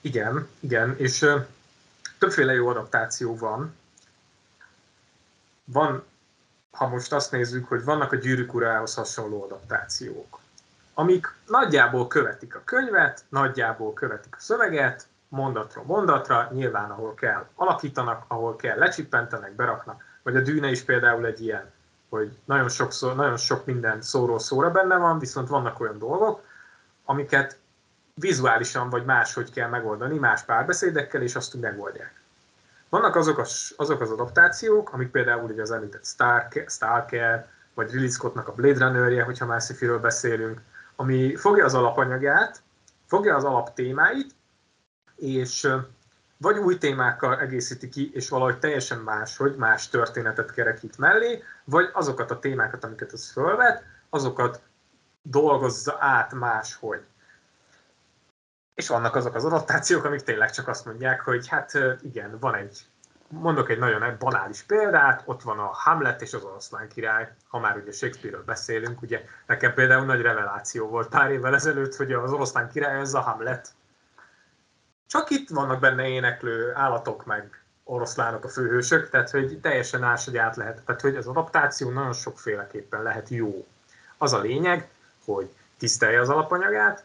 Igen, igen, és ö, többféle jó adaptáció van. Van, ha most azt nézzük, hogy vannak a gyűrűk urához hasonló adaptációk, amik nagyjából követik a könyvet, nagyjából követik a szöveget, mondatról mondatra, nyilván ahol kell alakítanak, ahol kell lecsippentenek, beraknak, vagy a dűne is például egy ilyen hogy nagyon, sokszor, nagyon sok minden szóról szóra benne van, viszont vannak olyan dolgok, amiket vizuálisan vagy máshogy kell megoldani, más párbeszédekkel, és azt úgy megoldják. Vannak azok az, azok az adaptációk, amik például ugye az említett Stalker, Stalker vagy Ridley Scottnak a Blade Runner-je, hogyha már sci beszélünk, ami fogja az alapanyagát, fogja az alaptémáit, és vagy új témákkal egészíti ki, és valahogy teljesen más, hogy más történetet kerekít mellé, vagy azokat a témákat, amiket az fölvet, azokat dolgozza át máshogy. És vannak azok az adaptációk, amik tényleg csak azt mondják, hogy hát igen, van egy, mondok egy nagyon banális példát, ott van a Hamlet és az oroszlán király, ha már ugye Shakespeare-ről beszélünk, ugye nekem például nagy reveláció volt pár évvel ezelőtt, hogy az oroszlán király ez a Hamlet, csak itt vannak benne éneklő állatok, meg oroszlánok a főhősök, tehát hogy teljesen más, hogy át lehet. Tehát hogy az adaptáció nagyon sokféleképpen lehet jó. Az a lényeg, hogy tisztelje az alapanyagát,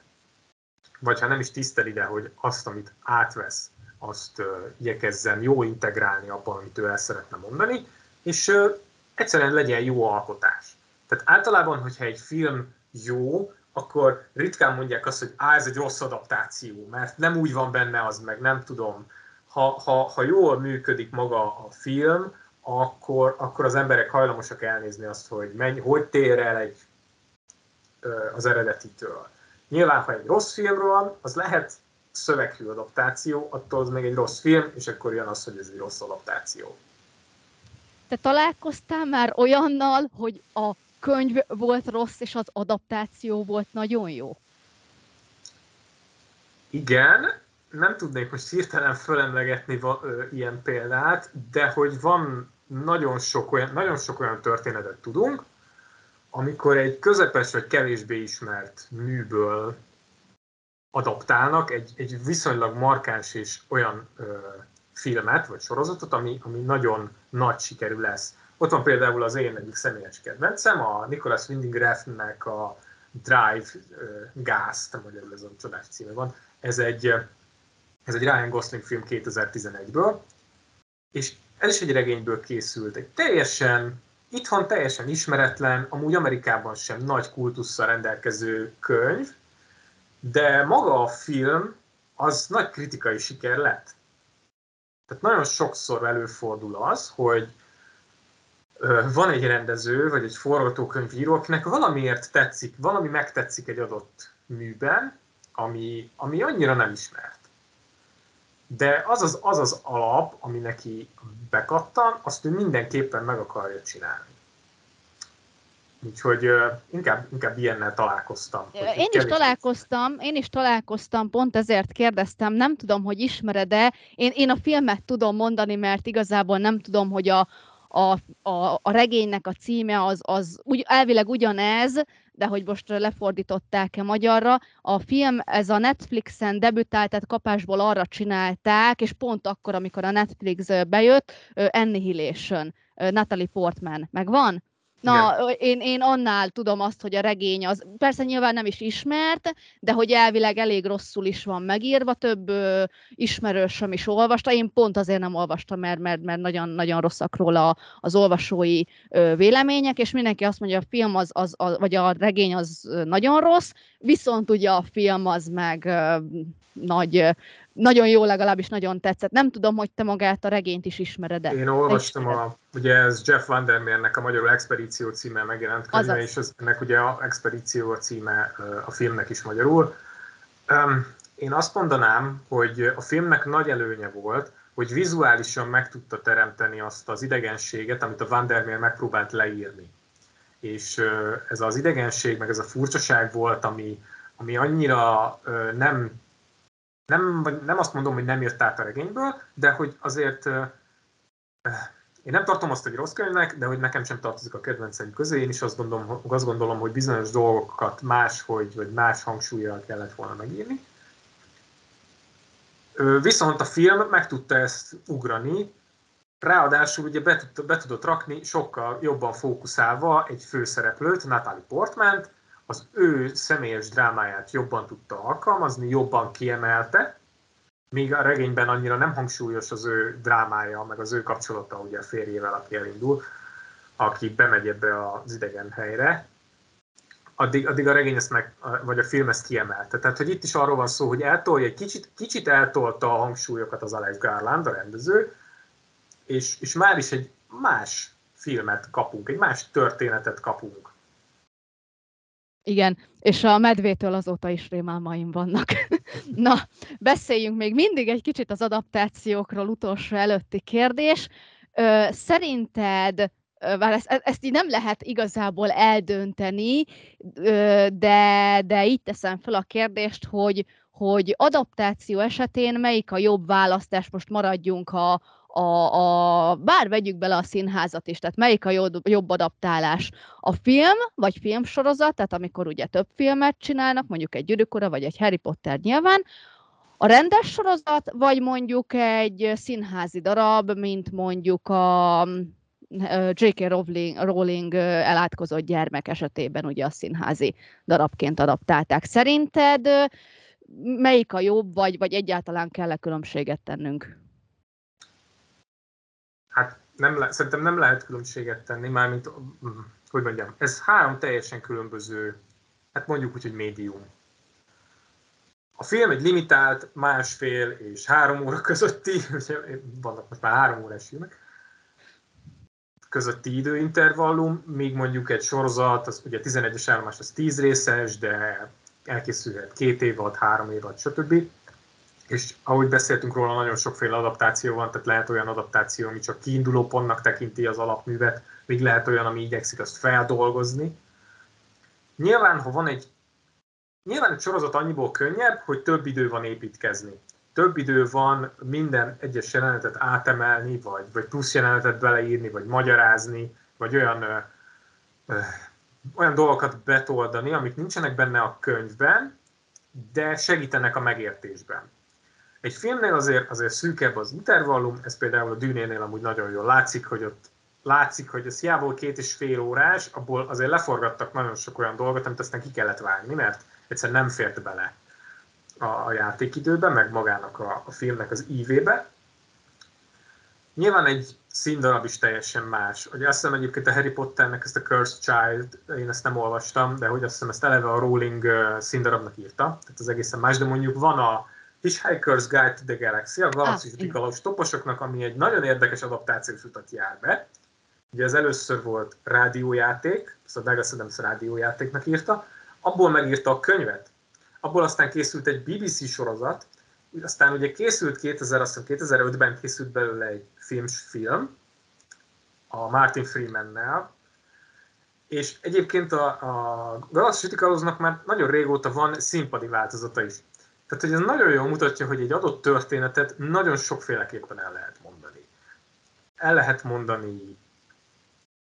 vagy ha nem is tiszteli, de hogy azt, amit átvesz, azt uh, igyekezzen jó integrálni abban, amit ő el szeretne mondani, és uh, egyszerűen legyen jó alkotás. Tehát általában, hogyha egy film jó, akkor ritkán mondják azt, hogy á, ez egy rossz adaptáció, mert nem úgy van benne az, meg nem tudom. Ha, ha, ha jól működik maga a film, akkor, akkor az emberek hajlamosak elnézni azt, hogy menj, hogy tér el egy, az eredetitől. Nyilván, ha egy rossz filmről van, az lehet szöveghű adaptáció, attól az még egy rossz film, és akkor jön az, hogy ez egy rossz adaptáció. Te találkoztál már olyannal, hogy a könyv volt rossz, és az adaptáció volt nagyon jó? Igen, nem tudnék most hirtelen fölemlegetni ilyen példát, de hogy van nagyon sok olyan, nagyon sok olyan történetet tudunk, amikor egy közepes vagy kevésbé ismert műből adaptálnak egy, egy viszonylag markáns és olyan ö, filmet vagy sorozatot, ami, ami nagyon nagy sikerű lesz. Ott van például az én egyik személyes kedvencem, a Nicholas Winding Refnnek a Drive Gáz, nem hogy ez a csodás címe van. Ez egy, ez egy Ryan Gosling film 2011-ből, és ez is egy regényből készült. Egy teljesen, itthon teljesen ismeretlen, amúgy Amerikában sem nagy kultusszal rendelkező könyv, de maga a film az nagy kritikai siker lett. Tehát nagyon sokszor előfordul az, hogy van egy rendező, vagy egy forgatókönyvíró, akinek valamiért tetszik, valami megtetszik egy adott műben, ami, ami annyira nem ismert. De az az, az az alap, ami neki bekattan, azt ő mindenképpen meg akarja csinálni. Úgyhogy uh, inkább, inkább ilyennel találkoztam. Én is találkoztam, én is találkoztam, pont ezért kérdeztem, nem tudom, hogy ismered-e. Én, én a filmet tudom mondani, mert igazából nem tudom, hogy a, a, a, a regénynek a címe az, az úgy, elvileg ugyanez, de hogy most lefordították-e magyarra. A film, ez a Netflixen debütált, tehát kapásból arra csinálták, és pont akkor, amikor a Netflix bejött, Annihilation, Natalie Portman. Megvan? Na, én, én annál tudom azt, hogy a regény az persze nyilván nem is ismert, de hogy elvileg elég rosszul is van megírva, több ö, ismerősöm is olvasta. Én pont azért nem olvastam, mert, mert, mert nagyon, nagyon rosszak róla az olvasói ö, vélemények, és mindenki azt mondja, a film az, az, az, vagy a regény az nagyon rossz, viszont ugye a film az meg ö, nagy nagyon jó, legalábbis nagyon tetszett. Nem tudom, hogy te magát a regényt is ismered -e. Én olvastam, a, ugye ez Jeff Vandermeernek a Magyarul Expedíció címe megjelent könyve, és az, ennek ugye a Expedíció a címe a filmnek is magyarul. Um, én azt mondanám, hogy a filmnek nagy előnye volt, hogy vizuálisan meg tudta teremteni azt az idegenséget, amit a Vandermeer megpróbált leírni. És ez az idegenség, meg ez a furcsaság volt, ami, ami annyira nem nem, nem azt mondom, hogy nem jött át a regényből, de hogy azért én nem tartom azt egy rossz könyvnek, de hogy nekem sem tartozik a kedvenceim közé. Én is azt gondolom, azt gondolom hogy bizonyos dolgokat más, hogy, vagy más hangsúlyjal kellett volna megírni. Viszont a film meg tudta ezt ugrani, ráadásul ugye be, be tudott rakni sokkal jobban fókuszálva egy főszereplőt, Natalie Portman, az ő személyes drámáját jobban tudta alkalmazni, jobban kiemelte, míg a regényben annyira nem hangsúlyos az ő drámája, meg az ő kapcsolata ugye a férjével, aki elindul, aki bemegy ebbe az idegen helyre, addig, addig a regény ezt meg, vagy a film ezt kiemelte. Tehát, hogy itt is arról van szó, hogy eltolja, egy kicsit, kicsit eltolta a hangsúlyokat az Alex Garland, a rendező, és, és már is egy más filmet kapunk, egy más történetet kapunk. Igen, és a medvétől azóta is rémálmaim vannak. Na, beszéljünk még mindig egy kicsit az adaptációkról, utolsó előtti kérdés. Szerinted bár ezt, ezt így nem lehet igazából eldönteni, de, de így teszem fel a kérdést, hogy, hogy adaptáció esetén melyik a jobb választás, most maradjunk a, a, a, bár vegyük bele a színházat is, tehát melyik a jobb, jobb adaptálás? A film, vagy filmsorozat, tehát amikor ugye több filmet csinálnak, mondjuk egy gyűrűkora, vagy egy Harry Potter nyilván, a rendes sorozat, vagy mondjuk egy színházi darab, mint mondjuk a J.K. Rowling, Rowling elátkozott gyermek esetében ugye a színházi darabként adaptálták. Szerinted melyik a jobb, vagy, vagy egyáltalán kell-e különbséget tennünk? Nem le, szerintem nem lehet különbséget tenni, mármint, hogy mondjam, ez három teljesen különböző, hát mondjuk úgy, hogy médium. A film egy limitált másfél és három óra közötti, vannak most már három órás filmek, közötti időintervallum, míg mondjuk egy sorozat, az ugye 11-es állomás az 10 részes, de elkészülhet két év alatt, három év alatt, stb és ahogy beszéltünk róla, nagyon sokféle adaptáció van, tehát lehet olyan adaptáció, ami csak kiinduló pontnak tekinti az alapművet, még lehet olyan, ami igyekszik azt feldolgozni. Nyilván, ha van egy Nyilván egy sorozat annyiból könnyebb, hogy több idő van építkezni. Több idő van minden egyes jelenetet átemelni, vagy, vagy plusz jelenetet beleírni, vagy magyarázni, vagy olyan, ö, ö, olyan dolgokat betoldani, amik nincsenek benne a könyvben, de segítenek a megértésben. Egy filmnél azért, azért szűkebb az intervallum, ez például a dűnénél amúgy nagyon jól látszik, hogy ott látszik, hogy ez hiából két és fél órás, abból azért leforgattak nagyon sok olyan dolgot, amit aztán ki kellett vágni, mert egyszerűen nem fért bele a, a játékidőbe, meg magának a, a filmnek az ívébe. Nyilván egy színdarab is teljesen más. Ugye azt hiszem egyébként a Harry Potternek ezt a Cursed Child, én ezt nem olvastam, de hogy azt hiszem ezt eleve a Rowling színdarabnak írta, tehát az egészen más, de mondjuk van a Hitchhiker's Guide to the Galaxy, a galaxis ah, toposoknak, ami egy nagyon érdekes adaptációs utat jár be. Ugye az először volt rádiójáték, a Douglas Adams rádiójátéknak írta, abból megírta a könyvet, abból aztán készült egy BBC sorozat, aztán ugye készült 2000, azt hiszem 2005-ben készült belőle egy films film, a Martin Freeman-nel, és egyébként a, a Galaxis Kalóznak már nagyon régóta van színpadi változata is. Tehát, hogy ez nagyon jól mutatja, hogy egy adott történetet nagyon sokféleképpen el lehet mondani. El lehet mondani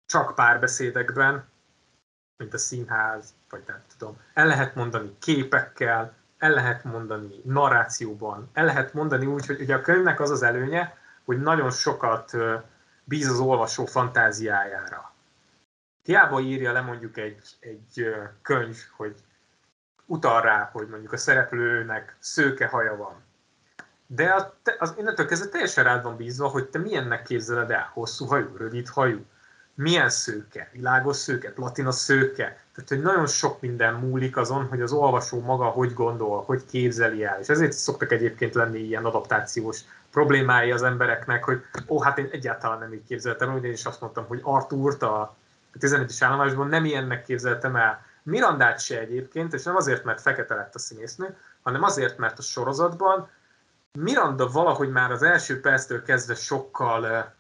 csak párbeszédekben, mint a színház, vagy nem tudom. El lehet mondani képekkel, el lehet mondani narrációban, el lehet mondani úgy, hogy ugye a könyvnek az az előnye, hogy nagyon sokat bíz az olvasó fantáziájára. Hiába írja le mondjuk egy, egy könyv, hogy utal rá, hogy mondjuk a szereplőnek szőke haja van. De a, az innentől kezdve teljesen rád van bízva, hogy te milyennek képzeled el, hosszú hajú, rövid hajú, milyen szőke, világos szőke, platina szőke. Tehát, hogy nagyon sok minden múlik azon, hogy az olvasó maga hogy gondol, hogy képzeli el. És ezért szoktak egyébként lenni ilyen adaptációs problémái az embereknek, hogy ó, hát én egyáltalán nem így képzeltem, hogy én is azt mondtam, hogy Artúrt a 11-es állomásban nem ilyennek képzeltem el. Mirandát se egyébként, és nem azért, mert fekete lett a színésznő, hanem azért, mert a sorozatban Miranda valahogy már az első perctől kezdve sokkal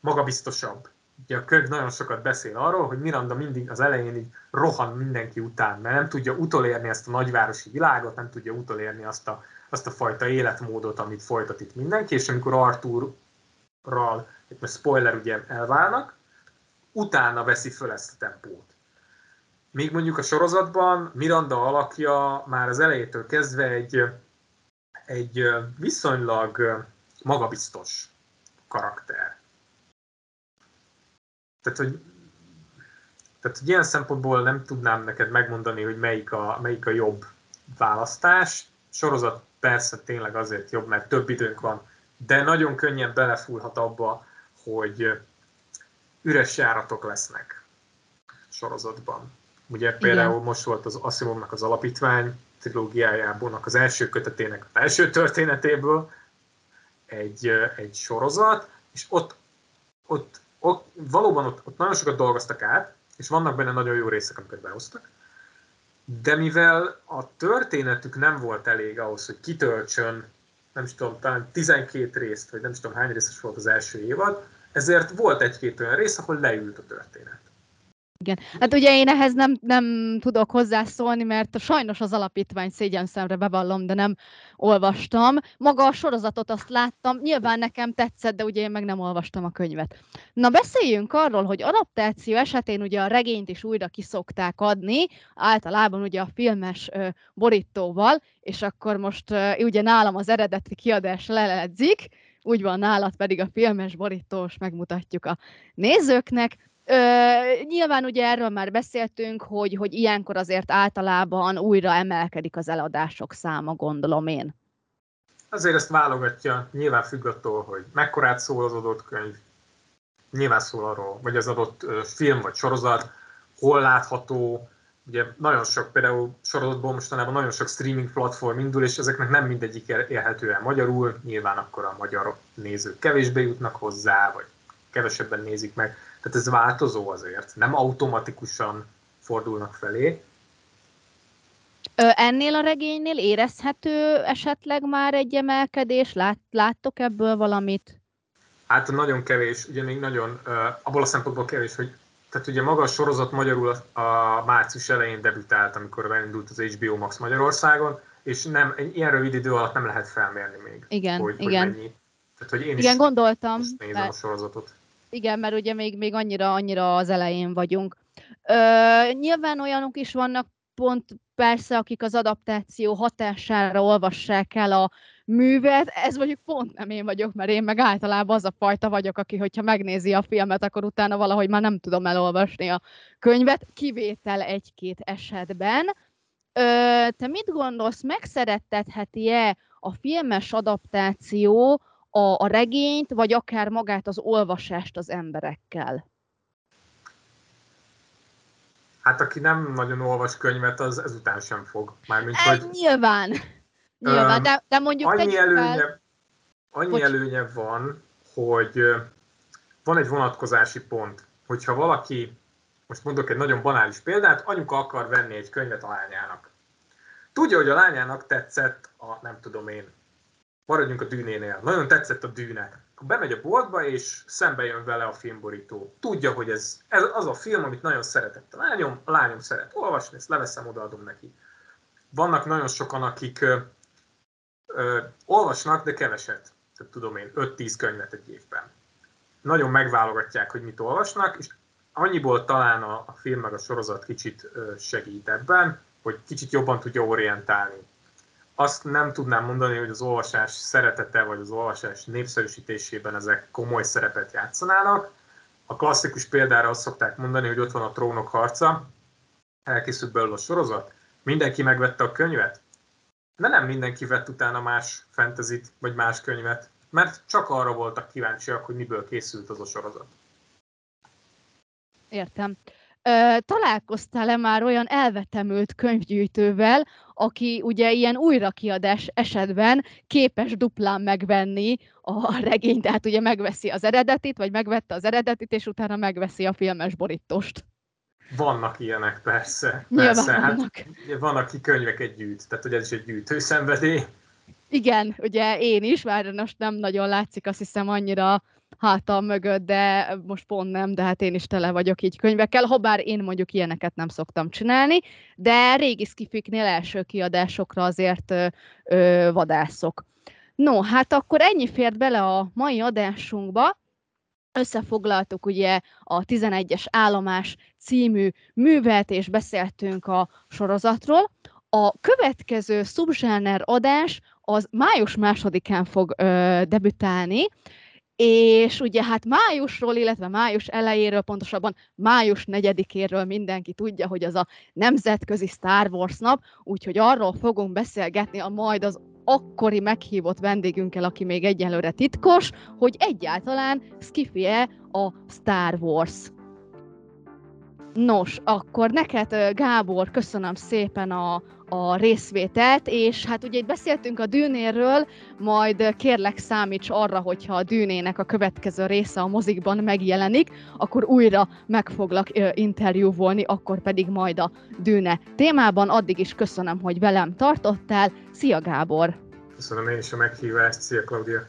magabiztosabb ugye a könyv nagyon sokat beszél arról, hogy Miranda mindig az elején így rohan mindenki után, mert nem tudja utolérni ezt a nagyvárosi világot, nem tudja utolérni azt a, azt a fajta életmódot, amit folytat itt mindenki, és amikor Arthurral, itt most spoiler ugye elválnak, utána veszi föl ezt a tempót. Míg mondjuk a sorozatban Miranda alakja már az elejétől kezdve egy, egy viszonylag magabiztos karakter tehát, hogy, tehát, hogy ilyen szempontból nem tudnám neked megmondani, hogy melyik a, melyik a jobb választás. Sorozat persze tényleg azért jobb, mert több időnk van, de nagyon könnyen belefúlhat abba, hogy üres járatok lesznek sorozatban. Ugye például Igen. most volt az Asimovnak az alapítvány trilógiájából, az első kötetének az első történetéből egy, egy sorozat, és ott, ott ott, valóban ott, ott nagyon sokat dolgoztak át, és vannak benne nagyon jó részek, amiket behoztak, de mivel a történetük nem volt elég ahhoz, hogy kitöltsön, nem is tudom, talán 12 részt, vagy nem is tudom hány részes volt az első évad, ezért volt egy-két olyan rész, ahol leült a történet. Igen. Hát ugye én ehhez nem, nem tudok hozzászólni, mert sajnos az alapítvány szégyen szemre bevallom, de nem olvastam. Maga a sorozatot azt láttam, nyilván nekem tetszett, de ugye én meg nem olvastam a könyvet. Na beszéljünk arról, hogy adaptáció esetén ugye a regényt is újra kiszokták adni, általában ugye a filmes ö, borítóval, és akkor most ö, ugye nálam az eredeti kiadás leledzik, úgy van nálad pedig a filmes borítós, megmutatjuk a nézőknek. Ö, nyilván ugye erről már beszéltünk, hogy, hogy ilyenkor azért általában újra emelkedik az eladások száma, gondolom én. Azért ezt válogatja, nyilván függ attól, hogy mekkorát szól az adott könyv, nyilván szól arról, vagy az adott film vagy sorozat, hol látható, ugye nagyon sok, például sorozatból mostanában nagyon sok streaming platform indul, és ezeknek nem mindegyik élhető el magyarul, nyilván akkor a magyar nézők kevésbé jutnak hozzá, vagy kevesebben nézik meg tehát ez változó azért, nem automatikusan fordulnak felé. Ö, ennél a regénynél érezhető esetleg már egy emelkedés? Lát, láttok ebből valamit? Hát nagyon kevés, ugye még nagyon, abból a szempontból kevés, hogy tehát ugye maga a sorozat magyarul a, a március elején debütált, amikor elindult az HBO Max Magyarországon, és nem, egy ilyen rövid idő alatt nem lehet felmérni még, igen, hogy, igen. hogy mennyi. Tehát, hogy én igen, is gondoltam. nézem mert... a sorozatot igen, mert ugye még, még annyira, annyira az elején vagyunk. Ö, nyilván olyanok is vannak, pont persze, akik az adaptáció hatására olvassák el a művet, ez mondjuk pont nem én vagyok, mert én meg általában az a fajta vagyok, aki, hogyha megnézi a filmet, akkor utána valahogy már nem tudom elolvasni a könyvet, kivétel egy-két esetben. Ö, te mit gondolsz, megszerettetheti-e a filmes adaptáció a, a regényt, vagy akár magát az olvasást az emberekkel? Hát aki nem nagyon olvas könyvet, az ezután sem fog. Mármint, e, hogy... Nyilván. Nyilván, de, de mondjuk annyi előnye, fel... annyi Bocs. előnye van, hogy van egy vonatkozási pont. Hogyha valaki, most mondok egy nagyon banális példát, anyuka akar venni egy könyvet a lányának. Tudja, hogy a lányának tetszett a, nem tudom én, maradjunk a dűnénél, nagyon tetszett a dűne. Bemegy a boltba, és szembe jön vele a filmborító. Tudja, hogy ez, ez az a film, amit nagyon szeretett a lányom, a lányom szeret olvasni, ezt leveszem, odaadom neki. Vannak nagyon sokan, akik ö, ö, olvasnak, de keveset. Tehát tudom én, 5-10 könyvet egy évben. Nagyon megválogatják, hogy mit olvasnak, és annyiból talán a, a film meg a sorozat kicsit ö, segít ebben, hogy kicsit jobban tudja orientálni azt nem tudnám mondani, hogy az olvasás szeretete vagy az olvasás népszerűsítésében ezek komoly szerepet játszanának. A klasszikus példára azt szokták mondani, hogy ott van a trónok harca, elkészült belőle a sorozat, mindenki megvette a könyvet, de nem mindenki vett utána más fentezit vagy más könyvet, mert csak arra voltak kíváncsiak, hogy miből készült az a sorozat. Értem. Találkoztál-e már olyan elvetemült könyvgyűjtővel, aki ugye ilyen újrakiadás esetben képes duplán megvenni a regényt, tehát ugye megveszi az eredetit, vagy megvette az eredetit, és utána megveszi a filmes borítóst? Vannak ilyenek, persze. persze. Hát, van, aki könyveket gyűjt, tehát ugye ez is egy gyűjtőszenvedély. Igen, ugye én is, már most nem nagyon látszik, azt hiszem annyira hátam mögött, de most pont nem, de hát én is tele vagyok így könyvekkel, ha bár én mondjuk ilyeneket nem szoktam csinálni, de régi skifiknél első kiadásokra azért ö, ö, vadászok. No, hát akkor ennyi fért bele a mai adásunkba, összefoglaltuk ugye a 11-es állomás című művet, és beszéltünk a sorozatról. A következő subzsáner adás az május másodikán fog ö, debütálni, és ugye hát májusról, illetve május elejéről, pontosabban május negyedikéről mindenki tudja, hogy az a nemzetközi Star Wars nap, úgyhogy arról fogunk beszélgetni a majd az akkori meghívott vendégünkkel, aki még egyelőre titkos, hogy egyáltalán skifie a Star Wars. Nos, akkor neked, Gábor, köszönöm szépen a, a részvételt, és hát ugye itt beszéltünk a dűnéről, majd kérlek számíts arra, hogyha a dűnének a következő része a mozikban megjelenik, akkor újra meg foglak interjúvolni, akkor pedig majd a dűne témában. Addig is köszönöm, hogy velem tartottál. Szia Gábor! Köszönöm én is a meghívást. Szia Claudia!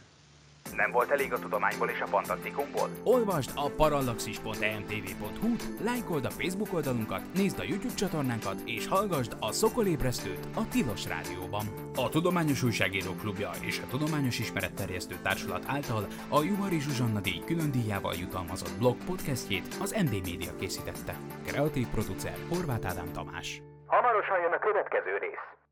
Nem volt elég a tudományból és a fantasztikumból? Olvasd a parallaxis.emtv.hu, lájkold a Facebook oldalunkat, nézd a YouTube csatornánkat, és hallgassd a Szokolébresztőt a Tilos Rádióban. A Tudományos Újságíró Klubja és a Tudományos Ismeretterjesztő Társulat által a Juhari Zsuzsanna díj külön díjával jutalmazott blog podcastjét az MD Media készítette. Kreatív producer Horváth Ádám Tamás. Hamarosan jön a következő rész.